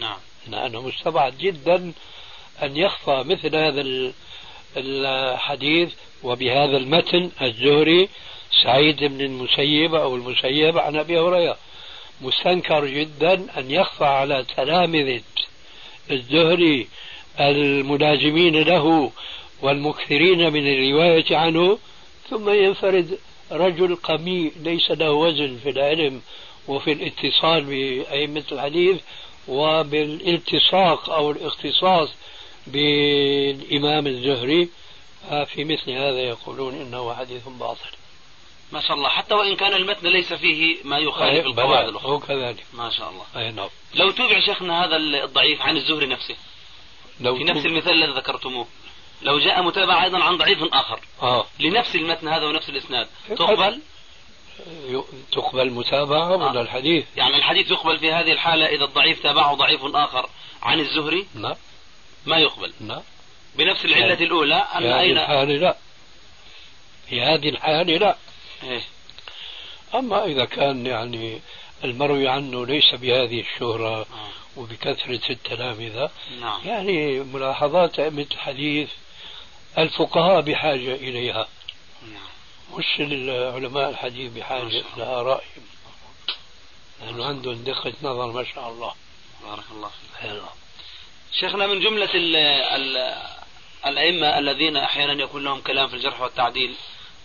نعم. لأنه مستبعد جدا أن يخفى مثل هذا ال- الحديث وبهذا المتن الزهري سعيد بن المسيب أو المسيب عن أبي هريرة. مستنكر جدا أن يخفى على تلامذة الزهري الملازمين له والمكثرين من الرواية عنه ثم ينفرد رجل قميء ليس له وزن في العلم وفي الاتصال بأئمة الحديث وبالالتصاق أو الاختصاص بالإمام الزهري. في مثل هذا يقولون إنه حديث باطل. ما شاء الله. حتى وإن كان المتن ليس فيه ما يخالف أي- القواعد بلى، الأخرى. هو كذلك. ما شاء الله. أي نعم. لو تابع شيخنا هذا الضعيف عن الزهري نفسه. لو في نفس المثال الذي ذكرتموه. لو جاء متابعة أيضا عن ضعيف آخر. آه. لنفس المتن هذا ونفس الإسناد. تقبل؟ تقبل متابعة ولا آه. الحديث؟ يعني الحديث يقبل في هذه الحالة إذا الضعيف تابعه ضعيف آخر عن الزهري؟ لا ما يقبل. لا بنفس العلة الأولى أن في هذه أين الحالة لا في هذه الحالة لا إيه. أما إذا كان يعني المروي عنه ليس بهذه الشهرة آه. وبكثرة التلامذة نعم يعني ملاحظات أئمة الحديث الفقهاء بحاجة إليها نعم. مش العلماء الحديث بحاجة. إلى رأيهم لأنه عندهم دقة نظر ما شاء الله بارك الله فيك. شيخنا من جملة ال ال الأئمة الذين أحيانا يكون لهم كلام في الجرح والتعديل.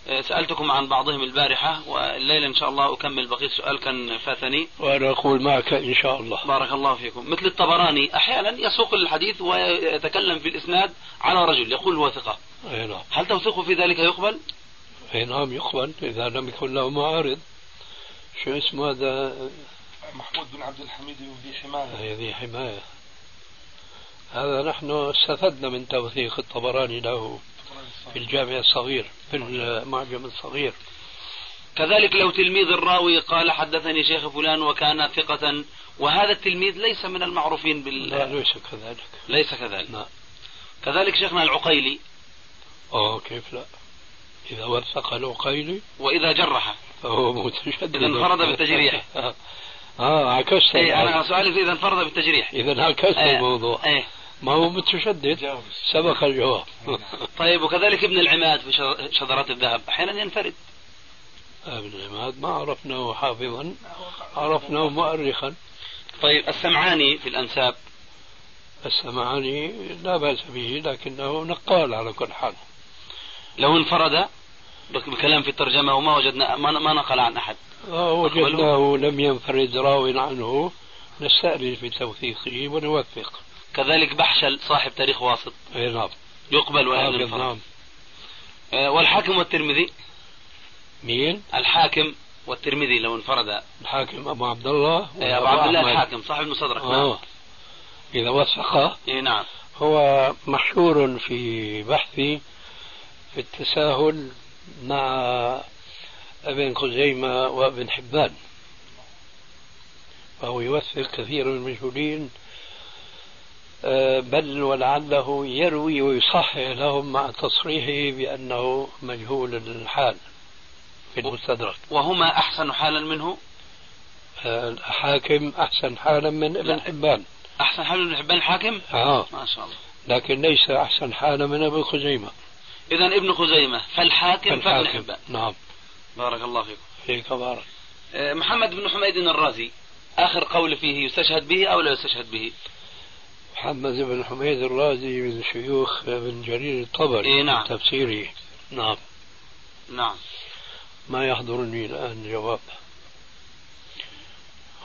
آه، سألتكم عن بعضهم البارحة والليلة إن شاء الله أكمل بقية سؤال كان فاتني وأنا أقول معك إن شاء الله. بارك الله فيكم. مثل الطبراني أحيانا يسوق الحديث ويتكلم في الإسناد على رجل يقول هو ثقة. أي نعم. هل توثيقه في ذلك يقبل؟ أي نعم يقبل. إذا لم يكن له معارض. شو اسمه هذا؟ محمود بن عبد الحميد ذي حماية. هذه حماية. هذا نحن استفدنا من توثيق الطبراني له في الجامع الصغير في المعجم الصغير. كذلك لو تلميذ الراوي قال حدثني شيخ فلان وكان ثقة وهذا التلميذ ليس من المعروفين بال لا ليس كذلك. ليس كذلك. لا كذلك شيخنا العقيلي. أوه كيف لا؟ إذا وثق العقيلي؟ وإذا جرح. فهو متشدد. إذا انفرد بالتجريح. آه عكست أنا الآن. سؤالي إذا انفرد بالتجريح. إذا عكست إيه. الموضوع. إيه. ما هو متشدد. سبق الجواب. طيب وكذلك ابن العماد في شذرات الذهب أحيانا ينفرد. ابن العماد ما عرفناه حافظا عرفناه مؤرخا. طيب السمعاني في الأنساب. السمعاني لا بأس به لكنه نقال على كل حال. لو انفرد بكلام في الترجمة وما وجدنا ما, نقل عن آه وجدناه لم ينفرد راو عنه نستأنس بتوثيقه ونوثق. كذلك بحشل صاحب تاريخ واسط. اي نعم. يقبل ولا حافظ ينفرد نعم. آه، والحاكم والترمذي؟ مين؟ الحاكم والترمذي لو انفرد. الحاكم أبو عبد الله آه، أبو عبد الله الحاكم صاحب المستدرك نعم. إذا وثقه إيه نعم. هو محشور في بحثي في التساهل مع ابن خزيمة وابن حبان. فهو يوثق كثير من المجهولين آه، بل ولعله يروي ويصحح لهم مع تصريحه بأنه مجهول الحال في المستدرك. وهما أحسن حالا منه؟ الحاكم أحسن حالا من ابن. حبان. أحسن حال من حبان الحاكم؟ آه. ما شاء الله. لكن ليس أحسن حالا من ابن خزيمة. إذا ابن خزيمة فالحاكم فابن الحاكم حبان. نعم. بارك الله فيكم. فيك بارك. آه، محمد بن حميد الرازي آخر قول فيه يستشهد به أو لا يستشهد به؟ محمد بن حميد الرازي من شيوخ ابن جرير الطبري إيه نعم. تفسيره نعم. نعم. ما يحضرني الآن جواب.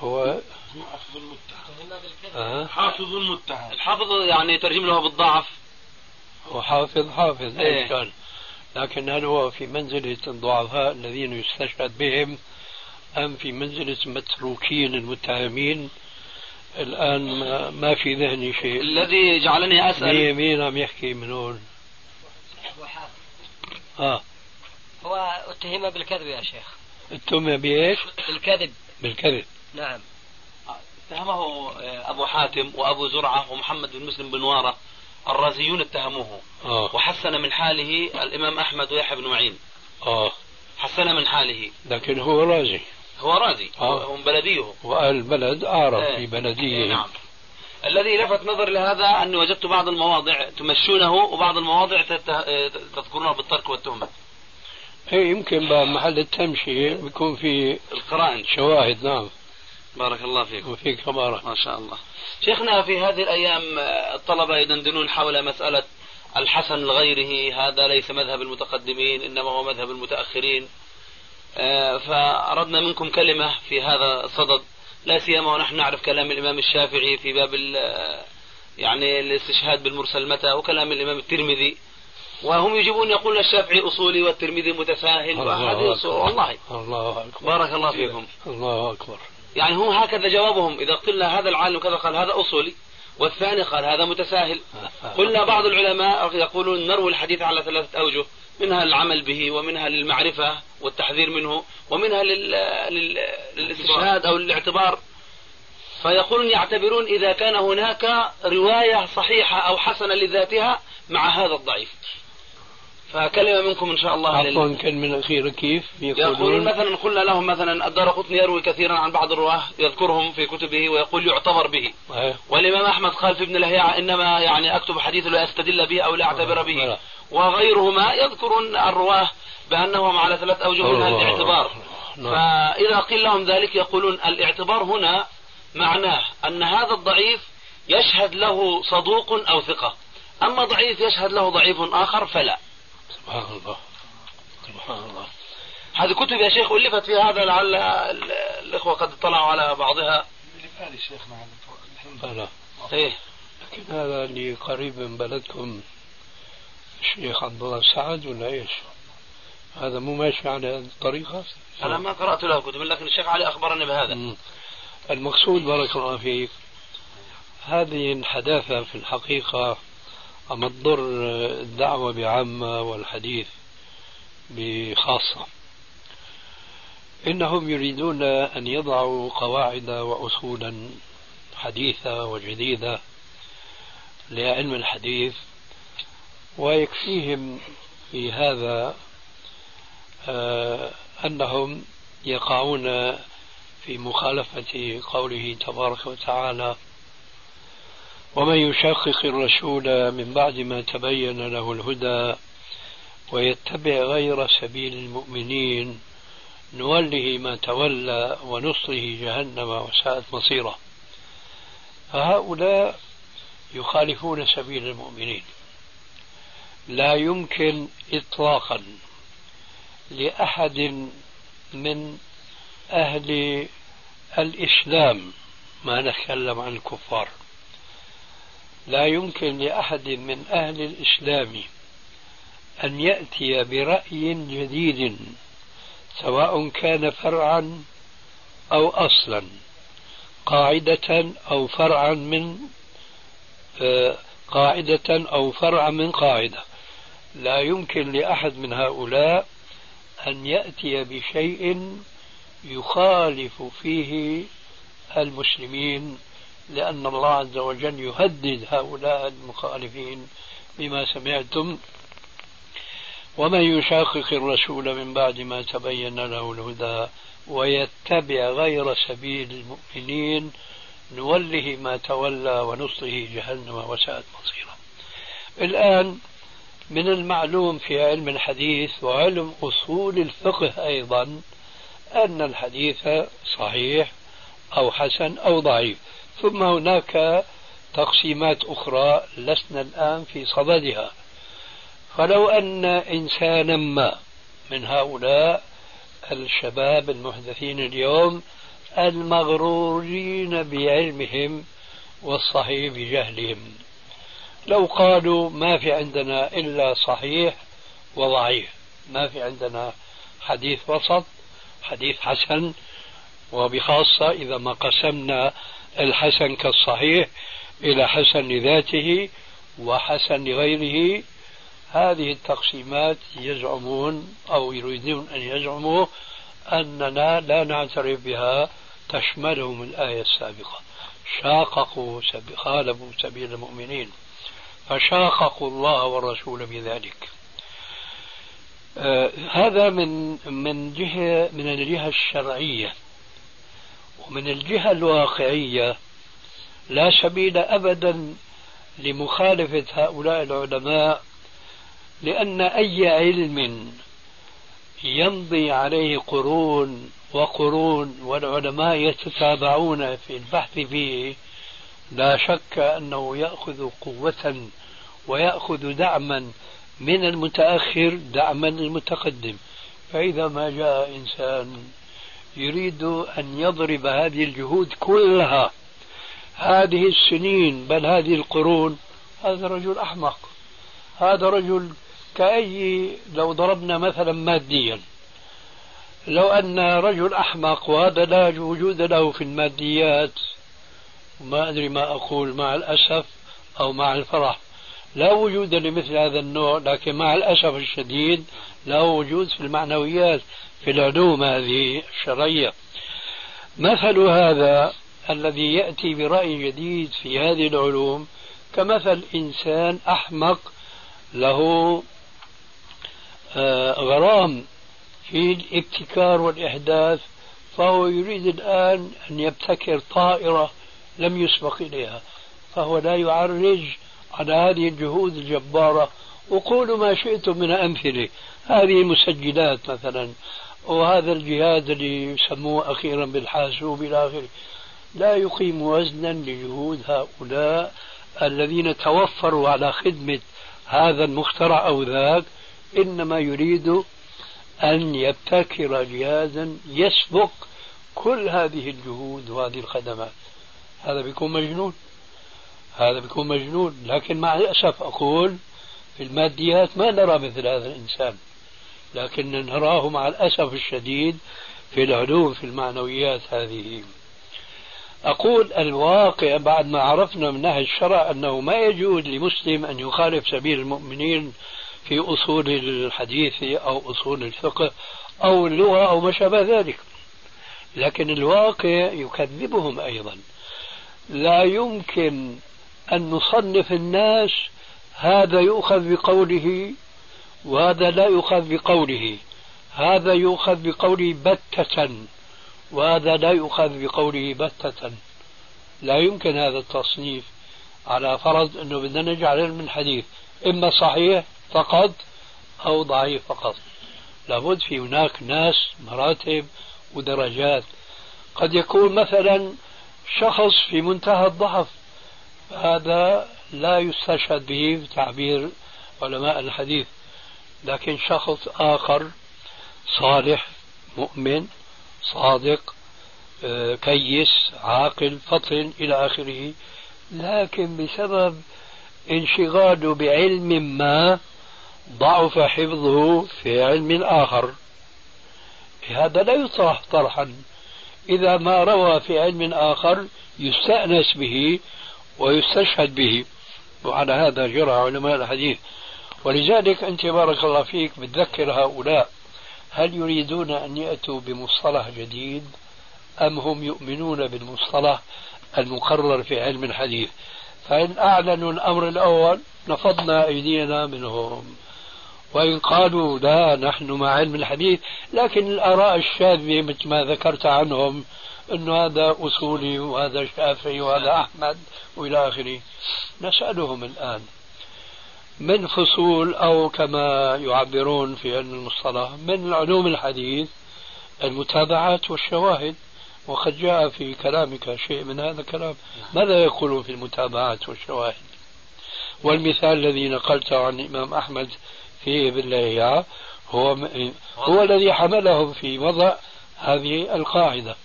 هو حافظ المتهم آه. حافظ المتهم الحافظ يعني ترجم له بالضعف. هو حافظ حافظ إيه. إيه. كان. لكن هل هو في منزلة الضعفاء الذين يستشهد بهم أم في منزلة متروكين المتهمين؟ الآن ما, ما في ذهني شيء. الذي جعلني أسأل. مين مين عم يحكي من هون؟ أبو حاتم آه. هو اتهم بالكذب يا شيخ. اتهم بإيش؟ بالكذب. بالكذب. نعم. اتهمه آه، أبو حاتم وأبو زرعة ومحمد بن مسلم بن وارة الرازيون اتهموه. آه. وحسن من حاله الإمام أحمد ويحيى بن معين. آه. حسن من حاله. لكن هو رازي هو رازي آه. هو من بلديه. وأهل البلد أعرف إيه. في بلديه. نعم. الذي لفت نظري لهذا أني وجدت بعض المواضع تمشونه وبعض المواضع تت- آه، تذكرونه بالترك والتهمة. إيه يمكن بقى محل التمشية بيكون في القرائن شواهد نعم. بارك الله فيكم. وفيك بارك ما شاء الله. شيخنا في هذه الأيام آه، الطلبة يدندنون حول مسألة الحسن لغيره هذا ليس مذهب المتقدمين إنما هو مذهب المتأخرين. آه، فأردنا منكم كلمة في هذا الصدد. لا سيما ونحن نعرف كلام الإمام الشافعي في باب آه، يعني الاستشهاد بالمرسل متى وكلام الإمام الترمذي. وهم يجيبون يقول الشافعي أصولي والترمذي متساهل أصول. والله. الله أكبر. بارك الله فيكم. الله أكبر. يعني هو هكذا جوابهم. إذا قلنا هذا العالم كذا قال هذا أصولي والثاني قال هذا متساهل. قلنا بعض العلماء يقولون نروي الحديث على ثلاثة أوجه. منها العمل به ومنها للمعرفة والتحذير منه ومنها لل... لل... للاستشهاد أو الاعتبار فيقولون يعتبرون إذا كان هناك رواية صحيحة أو حسنة لذاتها مع هذا الضعيف. فكلمة منكم إن شاء الله لل- عفوا كان من الأخير كيف؟ يقولون يقولون مثلا قلنا لهم مثلا الدار قطني يروي كثيرا عن بعض الرواة يذكرهم في كتبه ويقول يعتبر به. والإمام أحمد قال في ابن لهيعة إنما يعني أكتب حديث لا أستدل به أو لا أعتبر به. وغيرهما يذكرون الرواة بأنهم على ثلاث أوجه منها الله. الاعتبار. نعم. فإذا قيل لهم ذلك يقولون الاعتبار هنا معناه أن هذا الضعيف يشهد له صدوق أو ثقة. أما ضعيف يشهد له ضعيف آخر فلا. سبحان الله. سبحان الله. هذه كتب يا شيخ ألفت في هذا لعل ال- الإخوة قد اطلعوا على بعضها. اللي شيخنا؟ لا. إيه. لكن هذا اللي قريب من بلدكم. الشيخ عبد الله سعد ولا إيش؟ هذا مو ماشي على هذه الطريقة؟ أنا ما قرأت له كتب لكن الشيخ علي أخبرني بهذا مم. المقصود بارك الله فيك هذه الحداثة في الحقيقة عم تضر الدعوة بعامة والحديث بخاصة إنهم يريدون أن يضعوا قواعد وأصولا حديثة وجديدة لعلم الحديث ويكفيهم في هذا آه، أنهم يقعون في مخالفة قوله تبارك وتعالى ومن يشقق الرسول من بعد ما تبين له الهدى ويتبع غير سبيل المؤمنين نوله ما تولى ونصره جهنم وساءت مصيره. فهؤلاء يخالفون سبيل المؤمنين. لا يمكن اطلاقا لأحد من أهل الإسلام ما نتكلم عن الكفار. لا يمكن لأحد من أهل الإسلام أن يأتي برأي جديد سواء كان فرعا أو أصلا قاعدة أو فرعا من آه، قاعدة أو فرعا من قاعدة. لا يمكن لأحد من هؤلاء أن يأتي بشيء يخالف فيه المسلمين لأن الله عز وجل يهدد هؤلاء المخالفين بما سمعتم. ومن يشاقق الرسول من بعد ما تبين له الهدى ويتبع غير سبيل المؤمنين نوله ما تولى ونصله جهنم وساءت مصيرا الآن من المعلوم في علم الحديث وعلم أصول الفقه أيضا أن الحديث صحيح أو حسن أو ضعيف. ثم هناك تقسيمات أخرى لسنا الآن في صددها. فلو أن إنسانا ما من هؤلاء الشباب المحدثين اليوم المغرورين بعلمهم والصحيح بجهلهم. لو قالوا ما في عندنا إلا صحيح وضعيف. ما في عندنا حديث وسط حديث حسن وبخاصة إذا ما قسمنا الحسن كالصحيح إلى حسن لذاته وحسن لغيره هذه التقسيمات يزعمون أو يريدون أن يزعموا أننا لا نعترف بها تشملهم الآية السابقة. شاققوا خالفوا سبيل المؤمنين. فشاققوا الله والرسول بذلك آه هذا من من جهة من الجهة الشرعية. ومن الجهة الواقعية لا سبيل أبدا لمخالفة هؤلاء العلماء لأن أي علم يمضي عليه قرون وقرون والعلماء يتتابعون في البحث فيه لا شك أنه يأخذ قوة ويأخذ دعما من المتأخر دعما للمتقدم فإذا ما جاء إنسان يريد أن يضرب هذه الجهود كلها هذه السنين بل هذه القرون هذا رجل أحمق. هذا رجل كأي لو ضربنا مثلا ماديا. لو أن رجل أحمق وهذا لا وجود له في الماديات. ما أدري ما أقول مع الأسف أو مع الفرح. لا وجود لمثل هذا النوع لكن مع الأسف الشديد له وجود في المعنويات في العلوم هذه الشرعية. مثل هذا الذي يأتي برأي جديد في هذه العلوم كمثل إنسان أحمق له آه، غرام في الابتكار والإحداث فهو يريد الآن أن يبتكر طائرة لم يسبق إليها فهو لا يعرج على هذه الجهود الجبارة. وقولوا ما شئتم من أمثلة. هذه المسجلات مثلا. وهذا الجهاز اللي يسموه أخيرا بالحاسوب إلى آخره. لا يقيم وزنا لجهود هؤلاء الذين توفروا على خدمة هذا المخترع أو ذاك. إنما يريد أن يبتكر جهازا يسبق كل هذه الجهود وهذه الخدمات. هذا بيكون مجنون. هذا بيكون مجنون. لكن مع الأسف أقول في الماديات ما نرى مثل هذا الإنسان. لكن نراه مع الأسف الشديد في العلوم في المعنويات هذه. أقول الواقع بعد ما عرفنا من نهج الشرع أنه ما يجوز لمسلم أن يخالف سبيل المؤمنين في أصول الحديث أو أصول الفقه أو اللغة أو ما شابه ذلك. لكن الواقع يكذبهم أيضا. لا يمكن أن نصنف الناس هذا يؤخذ بقوله وهذا لا يؤخذ بقوله. هذا يؤخذ بقوله بتة وهذا لا يؤخذ بقوله بتة. لا يمكن هذا التصنيف على فرض أنه بدنا نجعل علم الحديث إما صحيح فقط أو ضعيف فقط. لابد في هناك ناس مراتب ودرجات. قد يكون مثلا شخص في منتهى الضعف هذا لا يستشهد به بتعبير علماء الحديث لكن شخص آخر صالح مؤمن صادق آه، كيس عاقل فطن إلى آخره لكن بسبب انشغاله بعلم ما ضعف حفظه في علم آخر. هذا لا يطرح طرحا. إذا ما روى في علم آخر يستأنس به ويستشهد به. وعلى هذا جرى علماء الحديث. ولذلك أنت بارك الله فيك بتذكر هؤلاء. هل يريدون أن يأتوا بمصطلح جديد؟ أم هم يؤمنون بالمصطلح المقرر في علم الحديث؟ فإن أعلنوا الأمر الأول نفضنا أيدينا منهم. وإن قالوا لا نحن مع علم الحديث لكن الآراء الشاذة مثل ما ذكرت عنهم. أنه هذا أصولي وهذا شافعي وهذا أحمد وإلى آخره. نسألهم الآن من فصول أو كما يعبرون في علم المصطلح من علوم الحديث المتابعات والشواهد. وقد جاء في كلامك شيء من هذا الكلام. ماذا يقولون في المتابعات والشواهد؟ والمثال الذي نقلته عن الإمام أحمد في بالله هو هو الذي حملهم في وضع هذه القاعدة.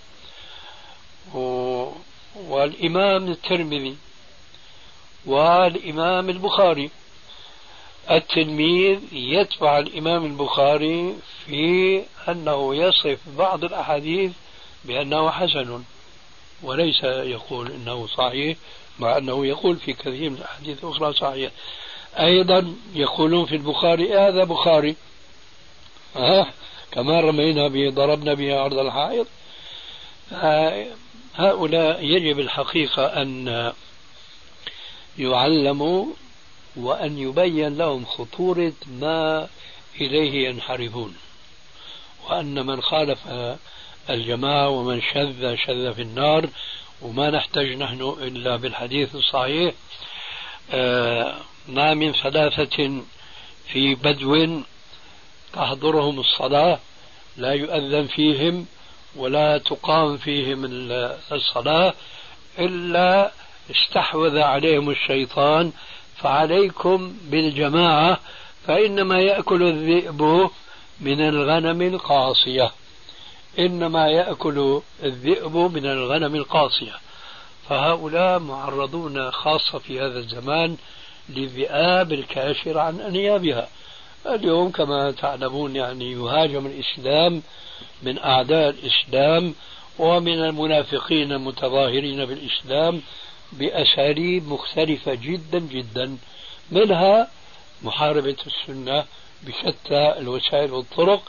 والإمام الترمذي والإمام البخاري. التلميذ يتبع الإمام البخاري في أنه يصف بعض الأحاديث بأنه حسن وليس يقول أنه صحيح مع أنه يقول في كثير من الأحاديث الأخرى صحيح. أيضا يقولون في البخاري هذا بخاري. ها كما رمينا به ضربنا به عرض الحائط. هؤلاء يجب الحقيقة أن يعلموا وأن يبين لهم خطورة ما إليه ينحرفون. وأن من خالف الجماعة ومن شذ شذ في النار وما نحتاج نحن إلا بالحديث الصحيح آه، ما من ثلاثة في بدو تحضرهم الصلاة لا يؤذن فيهم ولا تقام فيهم الصلاة إلا استحوذ عليهم الشيطان. فعليكم بالجماعة فإنما يأكل الذئب من الغنم القاصية. إنما يأكل الذئب من الغنم القاصية. فهؤلاء معرضون خاصة في هذا الزمان للذئاب الكاشرة عن أنيابها. اليوم كما تعلمون يعني يهاجم الإسلام من أعداء الإسلام ومن المنافقين المتظاهرين بالإسلام بأساليب مختلفة جدا جدا منها محاربة السنة بشتى الوسائل والطرق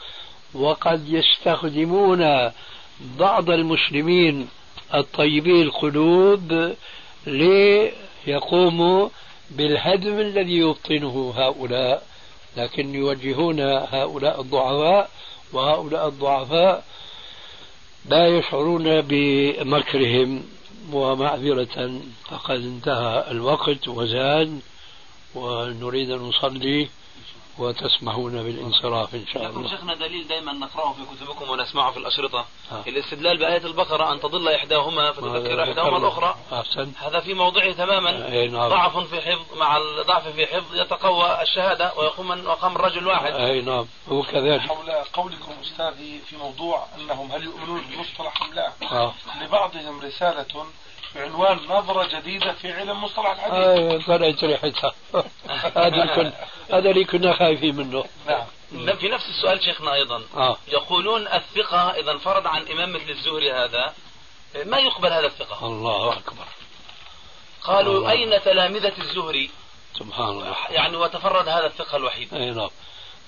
وقد يستخدمون بعض المسلمين الطيبي القلوب ليقوموا بالهدم الذي يبطنه هؤلاء لكن يوجهون هؤلاء الضعفاء وهؤلاء الضعفاء لا يشعرون بمكرهم ومعذرة. فقد انتهى الوقت وزاد ونريد أن نصلي وتسمحون بالانصراف إن شاء الله. شيخنا دليل دائما نقرأه في كتبكم ونسمعه في الأشرطة آه. الاستدلال بآية البقرة أن تضل إحداهما فتذكر إحداهما الأخرى. أحسن. هذا في موضعه تماما أي نعم. ضعف في حفظ مع الضعف في حفظ يتقوى الشهادة ويقوم من وقام الرجل واحد. أي نعم هو كذلك. حول قولكم أستاذي في موضوع أنهم هل يؤمنون بالمصطلح أم لا؟ آه. لبعضهم رسالة بعنوان نظرة جديدة في علم مصطلح الحديث. آه طلعت ريحتها. هذا اللي هذا اللي كنا خايفين منه. نعم. في نفس السؤال شيخنا أيضا آه. يقولون الثقة إذا انفرد عن إمام مثل الزهري هذا ما يقبل هذا الثقة. الله أكبر. قالوا الله. أين تلامذة الزهري؟ سبحان الله. يعني وتفرد هذا الثقة الوحيد. أي نعم.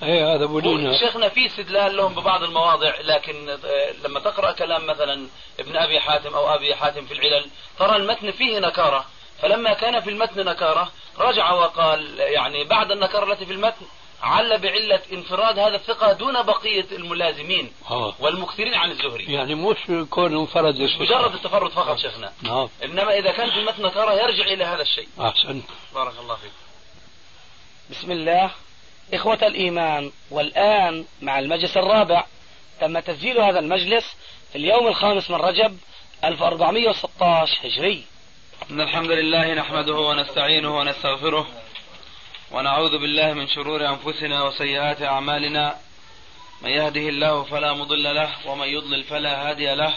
اي هذا بولينا شيخنا في استدلال لهم ببعض المواضع لكن آه، لما تقرأ كلام مثلا ابن أبي حاتم أو أبي حاتم في العلل ترى المتن فيه نكارة. فلما كان في المتن نكارة رجع وقال يعني بعد النكارة التي في المتن عل بعلة انفراد هذا الثقة دون بقية الملازمين آه. والمكثرين عن الزهري. يعني مش كون انفرد مش مجرد التفرد فقط شيخنا. نعم. إنما إذا كان في المتن نكارة يرجع إلى هذا الشيء. أحسنت. بارك الله فيك. بسم الله. إخوة الإيمان والآن مع المجلس الرابع تم تسجيل هذا المجلس في اليوم الخامس من رجب 1416 هجري. إن الحمد لله نحمده ونستعينه ونستغفره ونعوذ بالله من شرور أنفسنا وسيئات أعمالنا. من يهده الله فلا مضل له ومن يضلل فلا هادي له.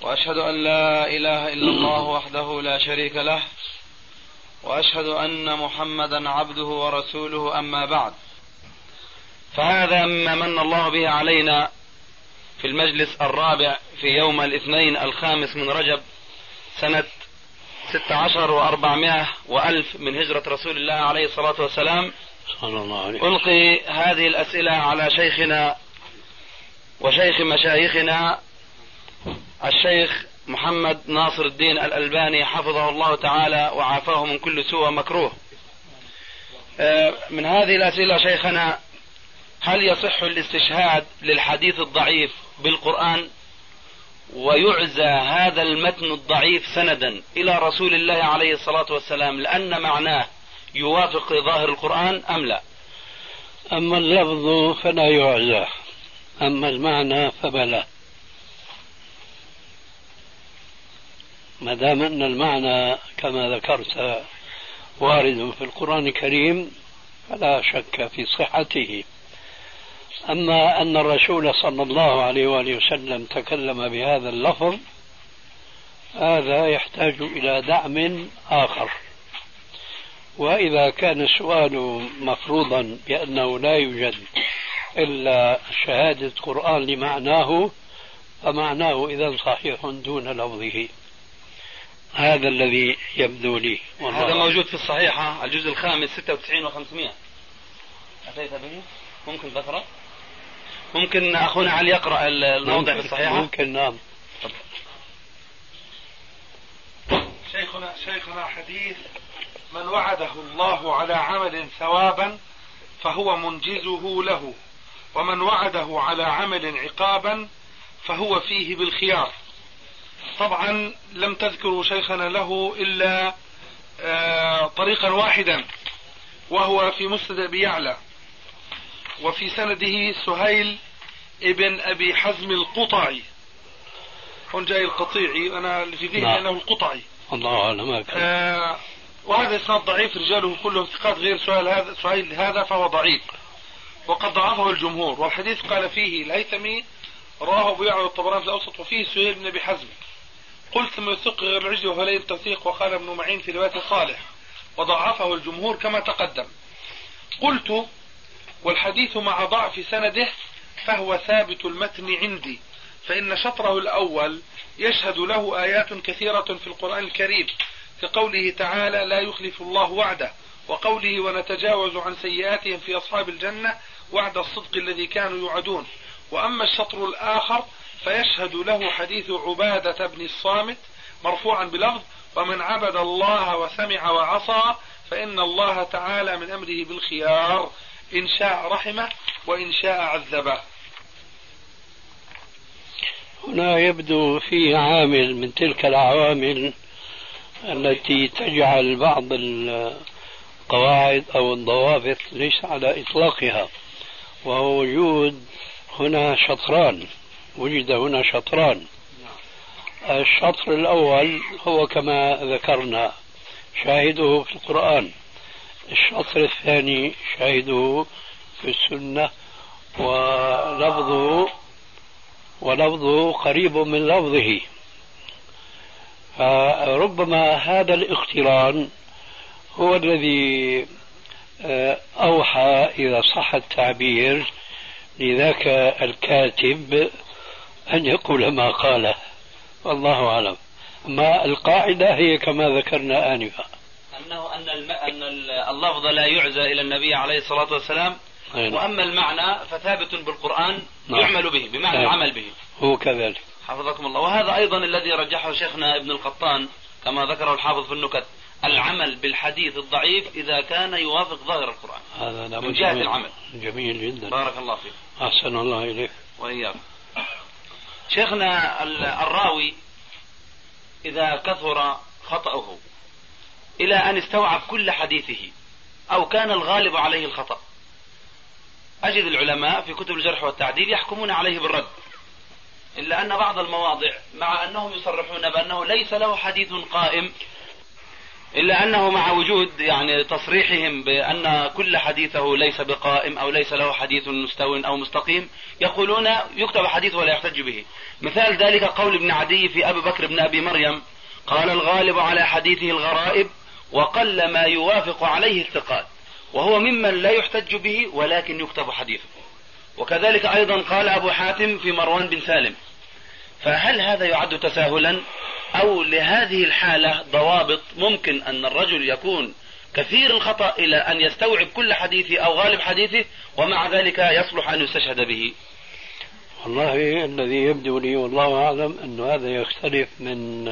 وأشهد أن لا إله إلا الله وحده لا شريك له. وأشهد أن محمدا عبده ورسوله أما بعد. فهذا ما من الله به علينا في المجلس الرابع في يوم الاثنين الخامس من رجب سنة ستة عشر وأربعمائة وألف من هجرة رسول الله عليه الصلاة والسلام. صلى الله عليه ألقي هذه الأسئلة على شيخنا وشيخ مشايخنا الشيخ محمد ناصر الدين الألباني حفظه الله تعالى وعافاه من كل سوء ومكروه آه، من هذه الأسئلة شيخنا هل يصح الاستشهاد للحديث الضعيف بالقرآن ويعزى هذا المتن الضعيف سندا إلى رسول الله عليه الصلاة والسلام لأن معناه يوافق ظاهر القرآن أم لا؟ أما اللفظ فلا يعزى أما المعنى فبلى. ما دام أن المعنى كما ذكرت وارد في القرآن الكريم فلا شك في صحته. أما أن الرسول صلى الله عليه وآله وسلم تكلم بهذا اللفظ هذا يحتاج إلى دعم آخر. وإذا كان السؤال مفروضا بأنه لا يوجد إلا شهادة قرآن لمعناه فمعناه إذا صحيح دون لفظه. هذا الذي يبدو لي هذا موجود في الصحيحة الجزء الخامس 96 و500 أتيت به؟ ممكن فترة ممكن أخونا علي يقرأ الموضع في الصحيحة ممكن نعم. شيخنا شيخنا حديث من وعده الله على عمل ثوابا فهو منجزه له ومن وعده على عمل عقابا فهو فيه بالخيار. طبعا لم تذكروا شيخنا له إلا آه، طريقا واحدا وهو في مسند أبي يعلى وفي سنده سهيل ابن أبي حزم القطعي. هون جاي القطيعي أنا في ذهني نعم. أنه القطعي. الله أعلم آه وهذا إسناد ضعيف رجاله كلهم ثقات غير سؤال هذا سؤال هذا فهو ضعيف. وقد ضعفه الجمهور والحديث قال فيه الهيثمي رواه ابو يعلى الطبراني في الأوسط وفيه سهيل بن أبي حزم. قلت ثم يثق غير العجل وهو لين التوثيق وقال ابن معين في رواية صالح وضعفه الجمهور كما تقدم. قلت والحديث مع ضعف سنده فهو ثابت المتن عندي فإن شطره الأول يشهد له آيات كثيرة في القرآن الكريم كقوله تعالى لا يخلف الله وعده وقوله ونتجاوز عن سيئاتهم في أصحاب الجنة وعد الصدق الذي كانوا يوعدون وأما الشطر الآخر فيشهد له حديث عبادة بن الصامت مرفوعا بلفظ ومن عبد الله وسمع وعصى فإن الله تعالى من أمره بالخيار. إن شاء رحمه وإن شاء عذبه. هنا يبدو فيه عامل من تلك العوامل التي تجعل بعض القواعد أو الضوابط ليس على إطلاقها وهو وجود هنا شطران. وجد هنا شطران. الشطر الأول هو كما ذكرنا شاهده في القرآن. الشطر الثاني شاهده في السنة. ولفظه ولفظه قريب من لفظه. فربما هذا الاقتران هو الذي آه، أوحى إذا صح التعبير لذاك الكاتب أن يقول ما قاله والله أعلم. أما القاعدة هي كما ذكرنا آنفا. أنه أن الم... أن اللفظ لا يعزى إلى النبي عليه الصلاة والسلام. أين. وأما المعنى فثابت بالقرآن نعم. يعمل به بمعنى نعم. العمل به. هو كذلك. حفظكم الله. وهذا أيضا الذي رجحه شيخنا ابن القطان كما ذكره الحافظ في النكت العمل بالحديث الضعيف إذا كان يوافق ظاهر القرآن. هذا من جهة. العمل. جميل جدا. بارك الله فيك. أحسن الله إليك. وإياك شيخنا ال- الراوي إذا كثر خطأه إلى أن استوعب كل حديثه أو كان الغالب عليه الخطأ. أجد العلماء في كتب الجرح والتعديل يحكمون عليه بالرد إلا أن بعض المواضع مع أنهم يصرحون بأنه ليس له حديث قائم إلا أنه مع وجود يعني تصريحهم بأن كل حديثه ليس بقائم أو ليس له حديث مستو أو مستقيم يقولون يكتب حديث ولا يحتج به. مثال ذلك قول ابن عدي في أبي بكر بن أبي مريم قال الغالب على حديثه الغرائب وقل ما يوافق عليه الثقات وهو ممن لا يحتج به ولكن يكتب حديثه. وكذلك أيضا قال أبو حاتم في مروان بن سالم فهل هذا يعد تساهلا؟ أو لهذه الحالة ضوابط ممكن أن الرجل يكون كثير الخطأ إلى أن يستوعب كل حديثه أو غالب حديثه ومع ذلك يصلح أن يستشهد به. والله الذي يبدو لي والله أعلم أن هذا يختلف من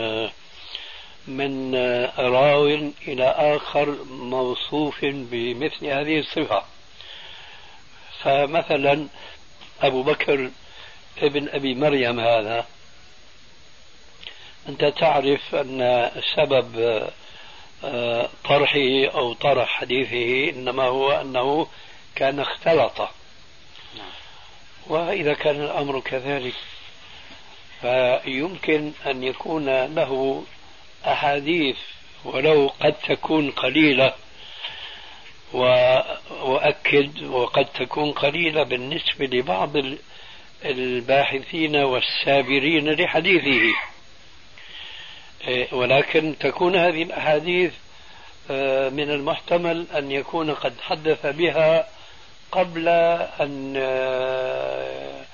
من راو إلى آخر موصوف بمثل هذه الصفة. فمثلا أبو بكر ابن أبي مريم هذا أنت تعرف أن سبب آه، طرحه أو طرح حديثه إنما هو أنه كان اختلط. وإذا كان الأمر كذلك فيمكن أن يكون له أحاديث ولو قد تكون قليلة وأؤكد وقد تكون قليلة بالنسبة لبعض الباحثين والسابرين لحديثه. ولكن تكون هذه الأحاديث آه، من المحتمل أن يكون قد حدث بها قبل أن آه،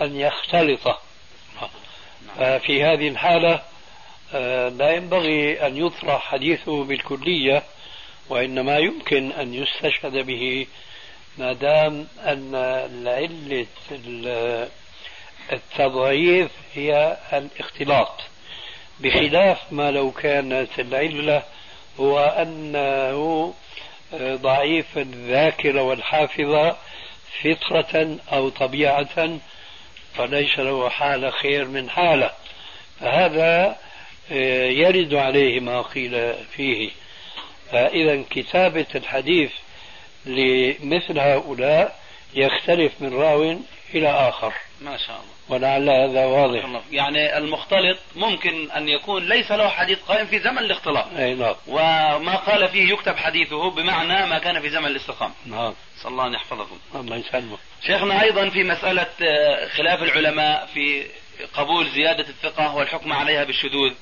أن يختلط. في هذه الحالة آه، لا ينبغي أن يطرح حديثه بالكلية وإنما يمكن أن يستشهد به ما دام أن علة التضعيف هي الاختلاط. بخلاف ما لو كانت العلة هو أنه ضعيف الذاكرة والحافظة فطرة أو طبيعة فليس له حالة خير من حالة. فهذا آه، يرد عليه ما قيل فيه. فإذا كتابة الحديث لمثل هؤلاء يختلف من راو إلى آخر. ما شاء الله. ولعل هذا واضح. يعني المختلط ممكن أن يكون ليس له حديث قائم في زمن الاختلاط. أي نعم. وما قال فيه يكتب حديثه بمعنى ما كان في زمن الاستقامة. نعم. صلى الله أن يحفظكم الله. يسلمك شيخنا أيضا في مسألة آه، خلاف العلماء في قبول زيادة الثقة والحكم عليها بالشذوذ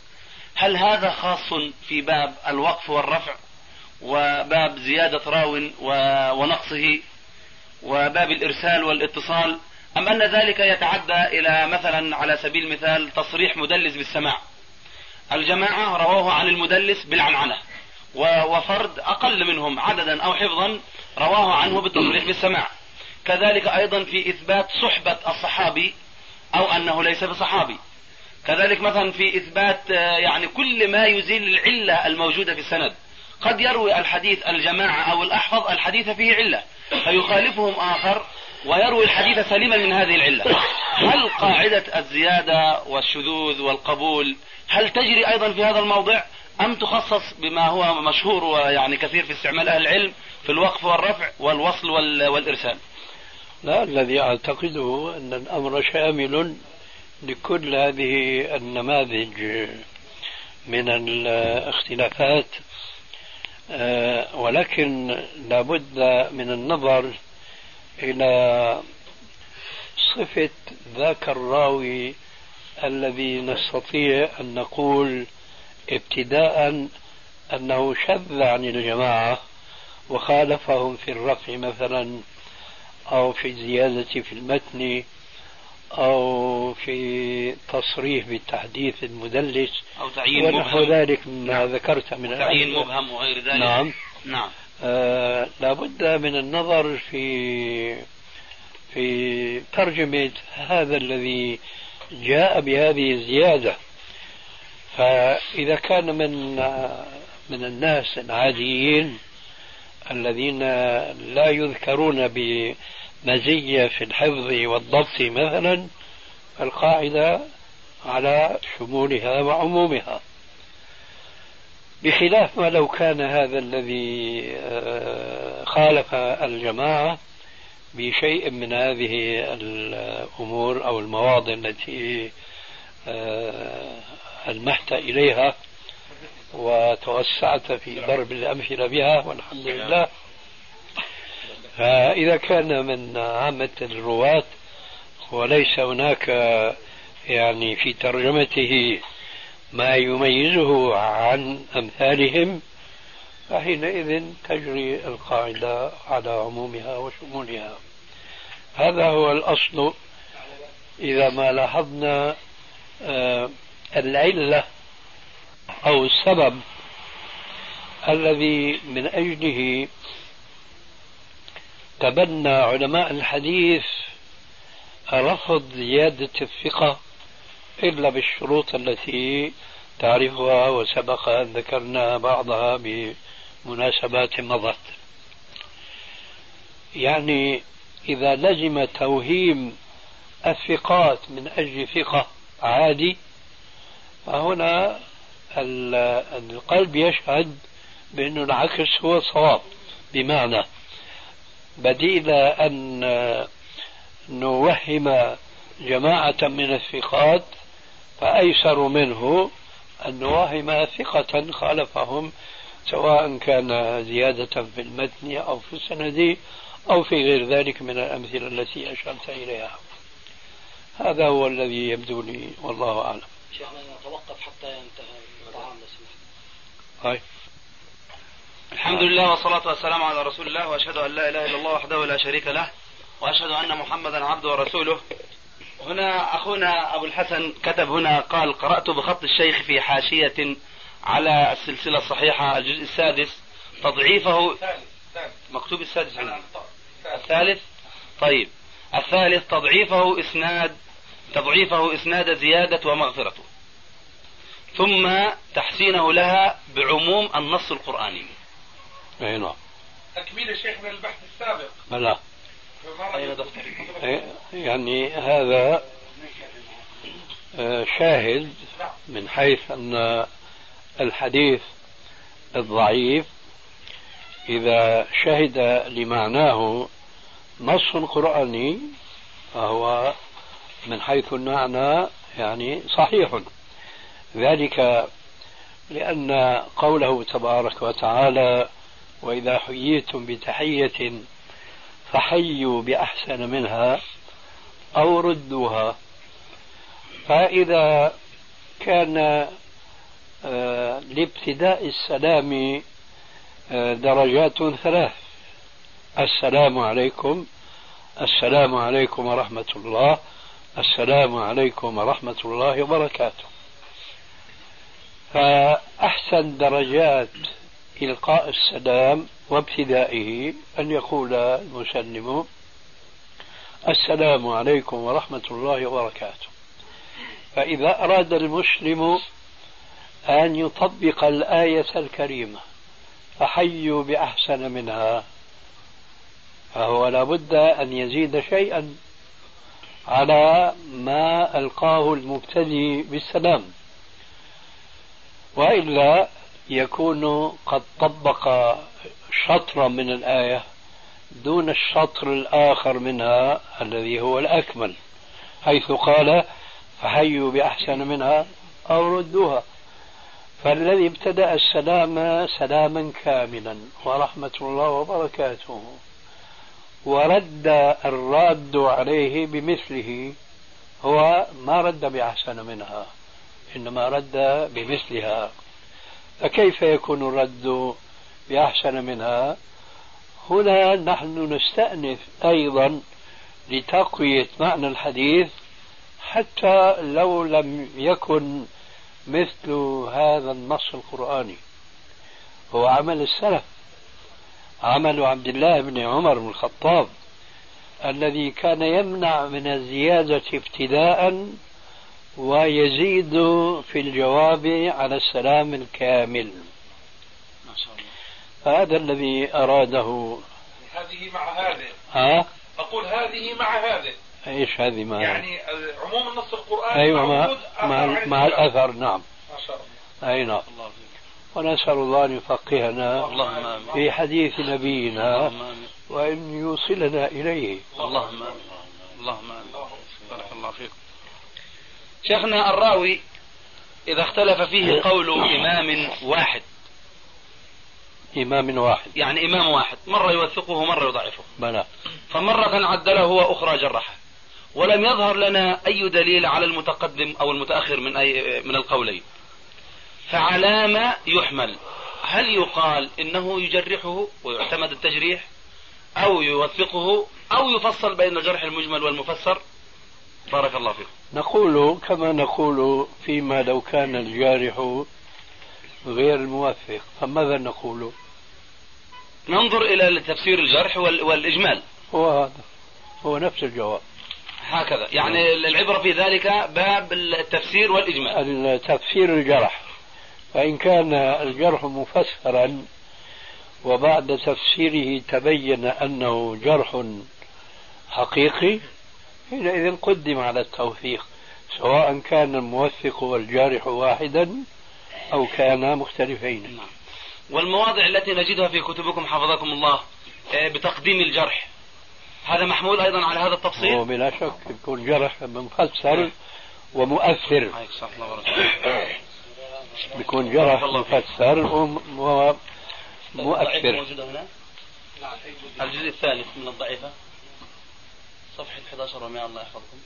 هل هذا خاص في باب الوقف والرفع وباب زيادة راو ونقصه وباب الإرسال والاتصال؟ أم أن ذلك يتعدى إلى مثلا على سبيل المثال تصريح مدلس بالسماع. الجماعة رواه عن المدلس بالعنعنة وفرد أقل منهم عددا أو حفظا رواه عنه بالتصريح بالسماع. كذلك أيضا في إثبات صحبة الصحابي أو أنه ليس بصحابي. كذلك مثلا في إثبات يعني كل ما يزيل العلة الموجودة في السند. قد يروي الحديث الجماعة أو الأحفظ الحديث فيه علة فيخالفهم آخر ويروي الحديث سليما من هذه العلة. هل قاعدة الزيادة والشذوذ والقبول هل تجري أيضا في هذا الموضع؟ أم تخصص بما هو مشهور ويعني كثير في استعمال أهل العلم في الوقف والرفع والوصل والإرسال؟ لا الذي أعتقده أن الأمر شامل لكل هذه النماذج من الاختلافات آه، ولكن لابد من النظر إلى صفة ذاك الراوي الذي نستطيع أن نقول ابتداء أنه شذ عن الجماعة وخالفهم في الرفع مثلا أو في الزيادة في المتن أو في تصريح بالتحديث المدلس أو تعيين ونحو مبهم. ذلك مما نعم. ذكرت من تعيين مبهم وغير ذلك. نعم. نعم. آه لابد من النظر في في ترجمة هذا الذي جاء بهذه الزيادة. فإذا كان من من الناس العاديين الذين لا يذكرون بمزية في الحفظ والضبط مثلا القاعدة على شمولها وعمومها. بخلاف ما لو كان هذا الذي آه، خالف الجماعة بشيء من هذه الأمور أو المواضع التي آه، ألمحت إليها وتوسعت في ضرب الأمثلة بها والحمد لله. فإذا كان من عامة الرواة وليس هناك يعني في ترجمته ما يميزه عن أمثالهم فحينئذ تجري القاعدة على عمومها وشمولها. هذا هو الأصل. إذا ما لاحظنا آه، العلة أو السبب الذي من أجله تبنى علماء الحديث رفض زيادة الثقة إلا بالشروط التي تعرفها وسبق أن ذكرنا بعضها بمناسبات مضت. يعني إذا لزم توهيم الثقات من أجل ثقة عادي فهنا القلب يشهد بأن العكس هو الصواب بمعنى بديل أن نوهم جماعة من الثقات فأيسر منه أن نوهم ثقة خالفهم سواء كان زيادة في المتن أو في السند أو في غير ذلك من الأمثلة التي أشرت إليها. هذا هو الذي يبدو لي والله أعلم. شيخنا نتوقف حتى ينتهي الطعام طيب الحمد لله والصلاة والسلام على رسول الله وأشهد أن لا إله إلا الله وحده لا شريك له وأشهد أن محمدا عبده ورسوله. هنا أخونا أبو الحسن كتب هنا قال قرأت بخط الشيخ في حاشية على السلسلة الصحيحة الجزء السادس تضعيفه مكتوب السادس عندي الثالث؟ طيب. الثالث تضعيفه إسناد تضعيفه إسناد زيادة ومغفرته ثم تحسينه لها بعموم النص القرآني. أي نعم. تكميل شيخنا البحث السابق. بلى. يعني هذا آه، شاهد من حيث أن الحديث الضعيف إذا شهد لمعناه نص قرآني فهو من حيث المعنى يعني صحيح. ذلك لأن قوله تبارك وتعالى وإذا حييتم بتحية فحيوا بأحسن منها أو ردوها. فإذا كان آه، لابتداء السلام آه، درجات ثلاث. السلام عليكم السلام عليكم ورحمة الله السلام عليكم ورحمة الله وبركاته. فأحسن درجات إلقاء السلام وابتدائه أن يقول المسلم السلام عليكم ورحمة الله وبركاته. فإذا أراد المسلم أن يطبق الآية الكريمة فحيوا بأحسن منها فهو لابد أن يزيد شيئا على ما ألقاه المبتدي بالسلام. وإلا يكون قد طبق شطرا من الآية دون الشطر الآخر منها الذي هو الأكمل حيث قال فحيوا بأحسن منها أو ردوها فالذي ابتدأ السلام سلاما كاملا ورحمة الله وبركاته ورد الراد عليه بمثله هو ما رد بأحسن منها إنما رد بمثلها. فكيف يكون الرد بأحسن منها؟ هنا نحن نستأنف أيضا لتقوية معنى الحديث حتى لو لم يكن مثل هذا النص القرآني. هو عمل السلف عمل عبد الله بن عمر بن الخطاب الذي كان يمنع من الزيادة ابتداء ويزيد في الجواب على السلام الكامل. ما شاء الله. فهذا الذي أراده. هذه مع هذه ها؟ أقول هذه مع هذه إيش هذه مع يعني عموم النص القرآني أيوه مع مع, مع الأثر نعم. ما شاء الله. أي نعم. ونسأل الله أن يفقهنا في حديث نبينا وأن يوصلنا إليه. اللهم آمين. اللهم آمين. بارك الله فيكم شيخنا الراوي إذا اختلف فيه قول إمام واحد. إمام واحد. يعني إمام واحد. مرة يوثقه مرة يضعفه. بلى. فمرة عدله وأخرى جرحه. ولم يظهر لنا أي دليل على المتقدم أو المتأخر من أي من القولين. فعلى ما يحمل. هل يقال إنه يجرحه ويعتمد التجريح أو يوثقه أو يفصل بين الجرح المجمل والمفسر؟ بارك الله فيكم. نقول كما نقول فيما لو كان الجارح غير الموثق فماذا نقول؟ ننظر إلى تفسير الجرح وال- والإجمال. هو هذا هو نفس الجواب. هكذا. يعني العبرة في ذلك باب التفسير والإجمال. التفسير الجرح. فإن كان الجرح مفسرا وبعد تفسيره تبين أنه جرح حقيقي حينئذ قدم على التوثيق سواء كان الموثق والجارح واحدا أو كانا مختلفين. والمواضع التي نجدها في كتبكم حفظكم الله آه، بتقديم الجرح. هذا محمول أيضا على هذا التفصيل؟ وبلا شك يكون جرح مفسر ومؤثر. الله وبركاته. بيكون جرح الله فيك. مفسر ومؤثر هنا؟ الجزء الثالث من الضعيفة. صفحة 11 و100 الله يحفظكم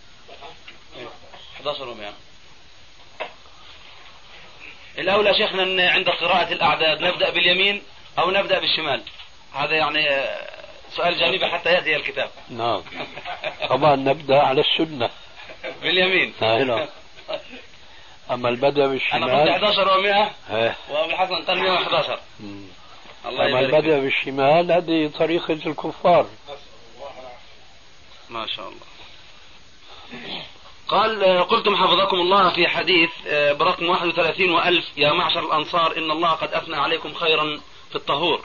أيوة. 11 و100 الأولى شيخنا أن عند قراءة الأعداد نبدأ باليمين أو نبدأ بالشمال هذا يعني آه، سؤال جانبي حتى يأتي الكتاب نعم طبعا نبدأ على السنة باليمين نعم. أما البدء أنا قلت بالشمال 11 و100 إيه. وأبو الحسن قال 111 مم. الله أما البدء. بالشمال هذه طريقة الكفار ما شاء الله. قال قلتم حفظكم الله في حديث آه، برقم 31 وألف يا معشر الأنصار إن الله قد أثنى عليكم خيرا في الطهور.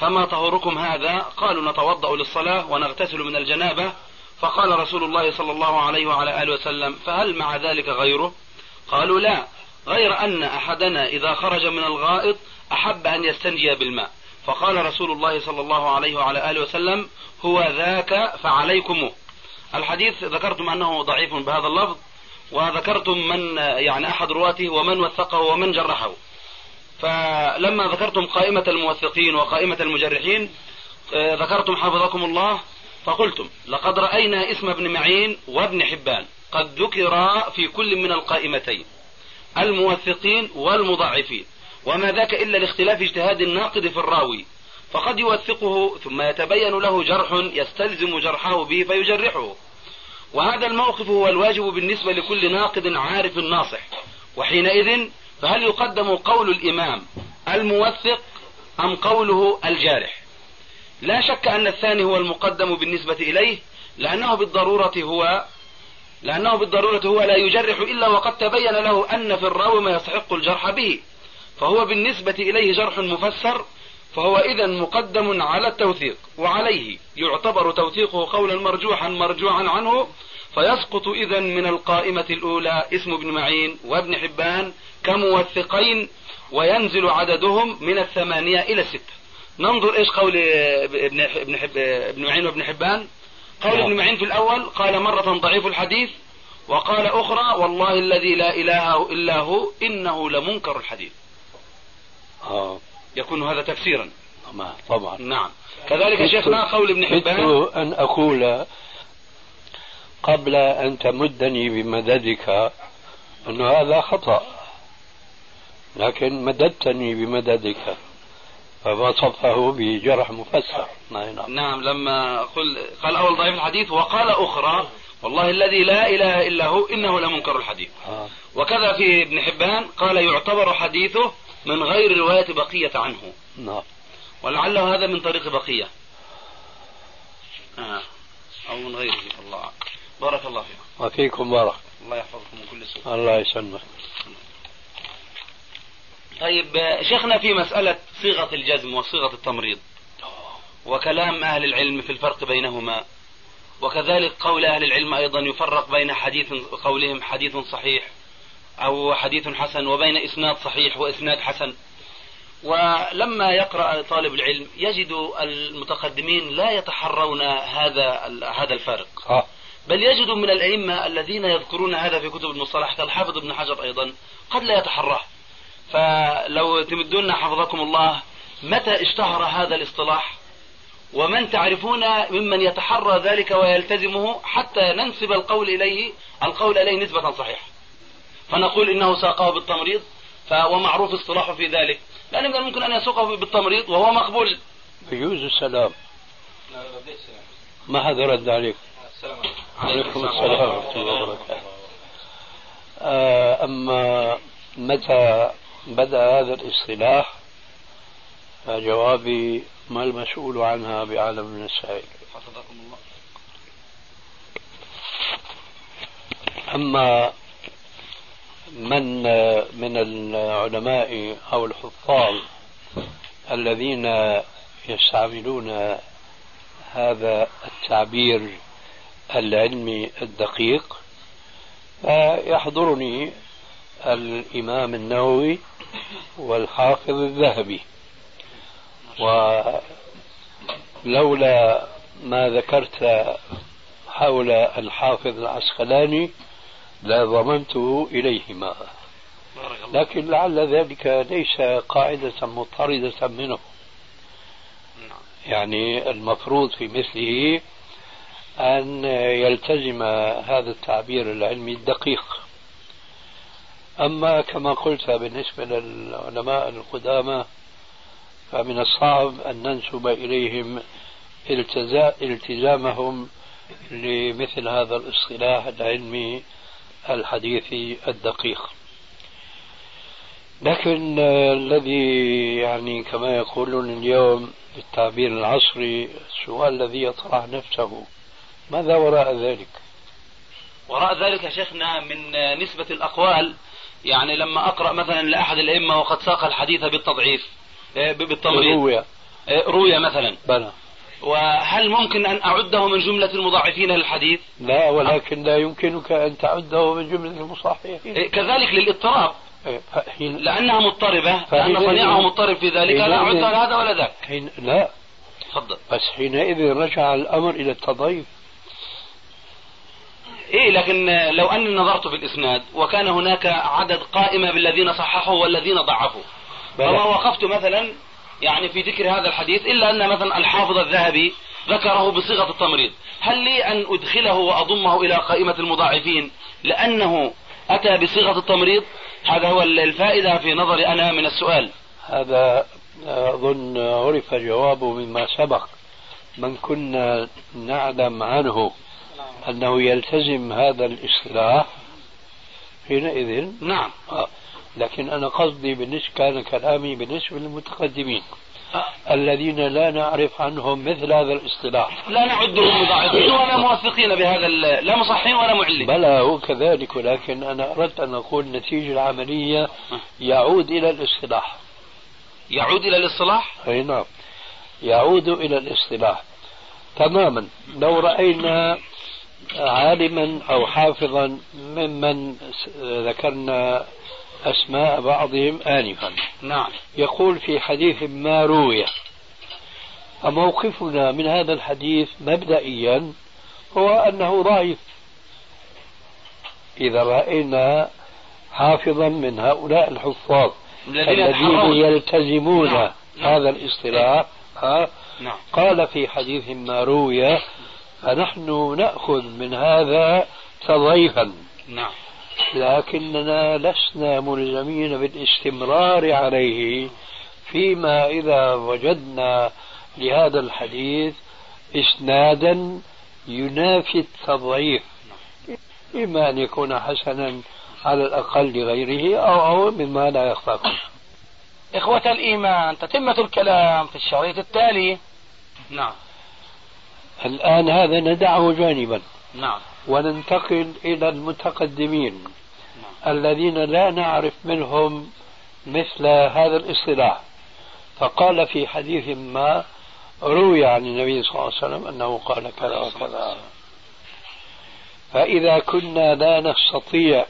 فما طهوركم هذا؟ قالوا نتوضأ للصلاة ونغتسل من الجنابة. فقال رسول الله صلى الله عليه وعلى آله وسلم فهل مع ذلك غيره؟ قالوا لا. غير أن أحدنا إذا خرج من الغائط أحب أن يستنجي بالماء. فقال رسول الله صلى الله عليه وعلى آله وسلم هو ذاك فعليكمه الحديث ذكرتم أنه ضعيف بهذا اللفظ وذكرتم من يعني أحد رواته ومن وثقه ومن جرحه. فلما ذكرتم قائمة الموثقين وقائمة المجرحين آه، ذكرتم حفظكم الله فقلتم لقد رأينا اسم ابن معين وابن حبان قد ذكرا في كل من القائمتين الموثقين والمضاعفين وما ذاك إلا لاختلاف اجتهاد الناقد في الراوي. فقد يوثقه ثم يتبين له جرح يستلزم جرحه به فيجرحه. وهذا الموقف هو الواجب بالنسبة لكل ناقد عارف ناصح. وحينئذ فهل يقدم قول الإمام الموثق أم قوله الجارح؟ لا شك أن الثاني هو المقدم بالنسبة إليه لأنه بالضرورة هو لأنه بالضرورة هو لا يجرح إلا وقد تبين له أن في الراوي ما يستحق الجرح به. فهو بالنسبة إليه جرح مفسر فهو إذا مقدم على التوثيق وعليه يعتبر توثيقه قولا مرجوحا مرجوعا عنه فيسقط إذا من القائمة الأولى اسم ابن معين وابن حبان كموثقين وينزل عددهم من الثمانية إلى الستة. ننظر إيش قول ابن ابن حب ابن معين وابن حبان. قول ابن معين في الأول قال مرة ضعيف الحديث وقال أخرى والله الذي لا إله إلا هو إنه لمنكر الحديث. آه. يكون هذا تفسيرا. طبعا طبعا. نعم. كذلك شيخنا قول ابن حبان. أن أقول قبل أن تمدني بمددك أن هذا خطأ لكن مددتني بمددك فوصفه بجرح مفسر. نعم. نعم لما قل قال أول ضعيف الحديث وقال أخرى والله الذي لا إله إلا هو إنه لمنكر الحديث. آه. وكذا في ابن حبان قال يعتبر حديثه من غير رواية بقية عنه. نعم. ولعله هذا من طريق بقية. آه. أو من غيره. الله. بارك الله فيكم. وفيكم بارك. الله يحفظكم من كل سوء. الله يسلمك. طيب شيخنا في مسألة صيغة الجزم وصيغة التمريض. وكلام أهل العلم في الفرق بينهما. وكذلك قول أهل العلم أيضا يفرق بين حديث قولهم حديث صحيح أو حديث حسن وبين إسناد صحيح وإسناد حسن. ولما يقرأ طالب العلم يجد المتقدمين لا يتحرون هذا هذا الفارق. آه. بل يجد من الأئمة الذين يذكرون هذا في كتب المصطلح كالحافظ ابن حجر أيضا قد لا يتحراه. فلو تمدون حفظكم الله متى اشتهر هذا الاصطلاح؟ ومن تعرفون ممن يتحرى ذلك ويلتزمه حتى ننسب القول إليه القول إليه نسبة صحيحة. فنقول إنه ساقه بالتمريض فهو معروف اصطلاحه في ذلك. لأن من الممكن أن يسوقه بالتمريض وهو مقبول. يجوز السلام. ما حدا رد عليك؟ عليكم. السلام ورحمة الله وبركاته. آه، أما متى بدأ هذا الاصطلاح؟ فجوابي ما المسؤول عنها بعالم من السائل. حفظكم الله. أما من من العلماء أو الحفاظ الذين يستعملون هذا التعبير العلمي الدقيق فيحضرني الإمام النووي والحافظ الذهبي. ولولا ما ذكرت حول الحافظ العسقلاني لضمنته إليهما. لكن لعل ذلك ليس قاعدة مضطردة منه. يعني المفروض في مثله أن يلتزم هذا التعبير العلمي الدقيق. أما كما قلت بالنسبة للعلماء القدامى فمن الصعب أن ننسب إليهم التزامهم لمثل هذا الاصطلاح العلمي الحديثي الدقيق. لكن الذي يعني كما يقولون اليوم بالتعبير العصري السؤال الذي يطرح نفسه ماذا وراء ذلك؟ وراء ذلك يا شيخنا من نسبة الأقوال يعني لما أقرأ مثلا لأحد الأئمة وقد ساق الحديث بالتضعيف إيه، بالتمريض روية إيه، روية مثلا. بلى. وهل ممكن أن أعده من جملة المضاعفين للحديث؟ لا ولكن لا يمكنك أن تعده من جملة المصححين. إيه، كذلك للاضطراب. لأنها مضطربة لأن صنيعه مضطرب في ذلك لا أعد هذا ولا ذاك. حين لا. تفضل. بس حينئذ رجع الأمر إلى التضعيف. إيه لكن لو أني نظرت في الإسناد وكان هناك عدد قائمة بالذين صححوا والذين ضعفوا. فما وقفت مثلا يعني في ذكر هذا الحديث إلا أن مثلا الحافظ الذهبي ذكره بصيغة التمريض. هل لي أن أدخله وأضمه إلى قائمة المضاعفين لأنه أتى بصيغة التمريض؟ هذا هو الفائدة في نظري أنا من السؤال. هذا أظن عرف جوابه مما سبق. من كنا نعلم عنه أنه يلتزم هذا الاصطلاح حينئذ؟ نعم. آه. لكن أنا قصدي بالنسبة كان كلامي بالنسبة للمتقدمين آه. الذين لا نعرف عنهم مثل هذا الاصطلاح لا نعدهم مضاعفين ولا موثقين بهذا لا مصحين ولا معلين بلى هو كذلك ولكن أنا أردت أن أقول النتيجة العملية. يعود إلى الاصطلاح يعود إلى الاصطلاح؟ أي نعم يعود إلى الاصطلاح تماما لو رأينا عالما أو حافظا ممن ذكرنا أسماء بعضهم آنفا. نعم. يقول في حديث ما روي فموقفنا من هذا الحديث مبدئيا هو أنه ضعيف. إذا رأينا حافظا من هؤلاء الحفاظ الذين يلتزمون نعم. هذا الاصطلاح نعم. قال في حديث ما روي فنحن نأخذ من هذا تضيفا نعم. لكننا لسنا ملزمين بالاستمرار عليه فيما إذا وجدنا لهذا الحديث إسنادا ينافي التضعيف. إما أن يكون حسنا على الأقل لغيره أو أو مما لا يخفاكم إخوة الإيمان تتمة الكلام في الشريط التالي. نعم. الآن هذا ندعه جانبا. نعم. وننتقل إلى المتقدمين. الذين لا نعرف منهم مثل هذا الاصطلاح. فقال في حديث ما روي عن النبي صلى الله عليه وسلم أنه قال كذا وكذا. فإذا كنا لا نستطيع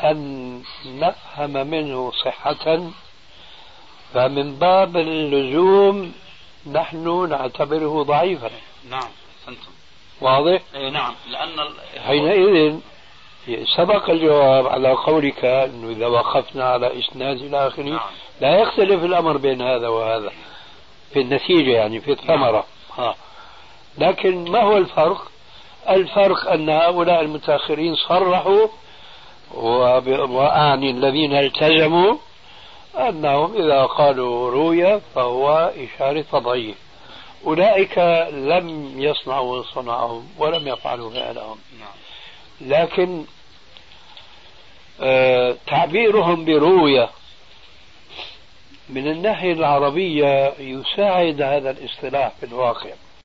أن نفهم منه صحة فمن باب اللزوم نحن نعتبره ضعيفا. نعم أنتم واضح؟ اي نعم لأن ال- حينئذ سبق الجواب على قولك إنه إذا وقفنا على إسناد إلى آخره نعم. لا يختلف الأمر بين هذا وهذا في النتيجة يعني في الثمرة ها لكن ما هو الفرق؟ الفرق أن هؤلاء المتأخرين صرحوا وب- واعني الذين التزموا أنهم إذا قالوا روي فهو إشارة تضعيف أولئك لم يصنعوا صنعهم ولم يفعلوا فعلهم نعم. لكن آه، تعبيرهم برؤية من الناحية العربية يساعد هذا الاصطلاح في الواقع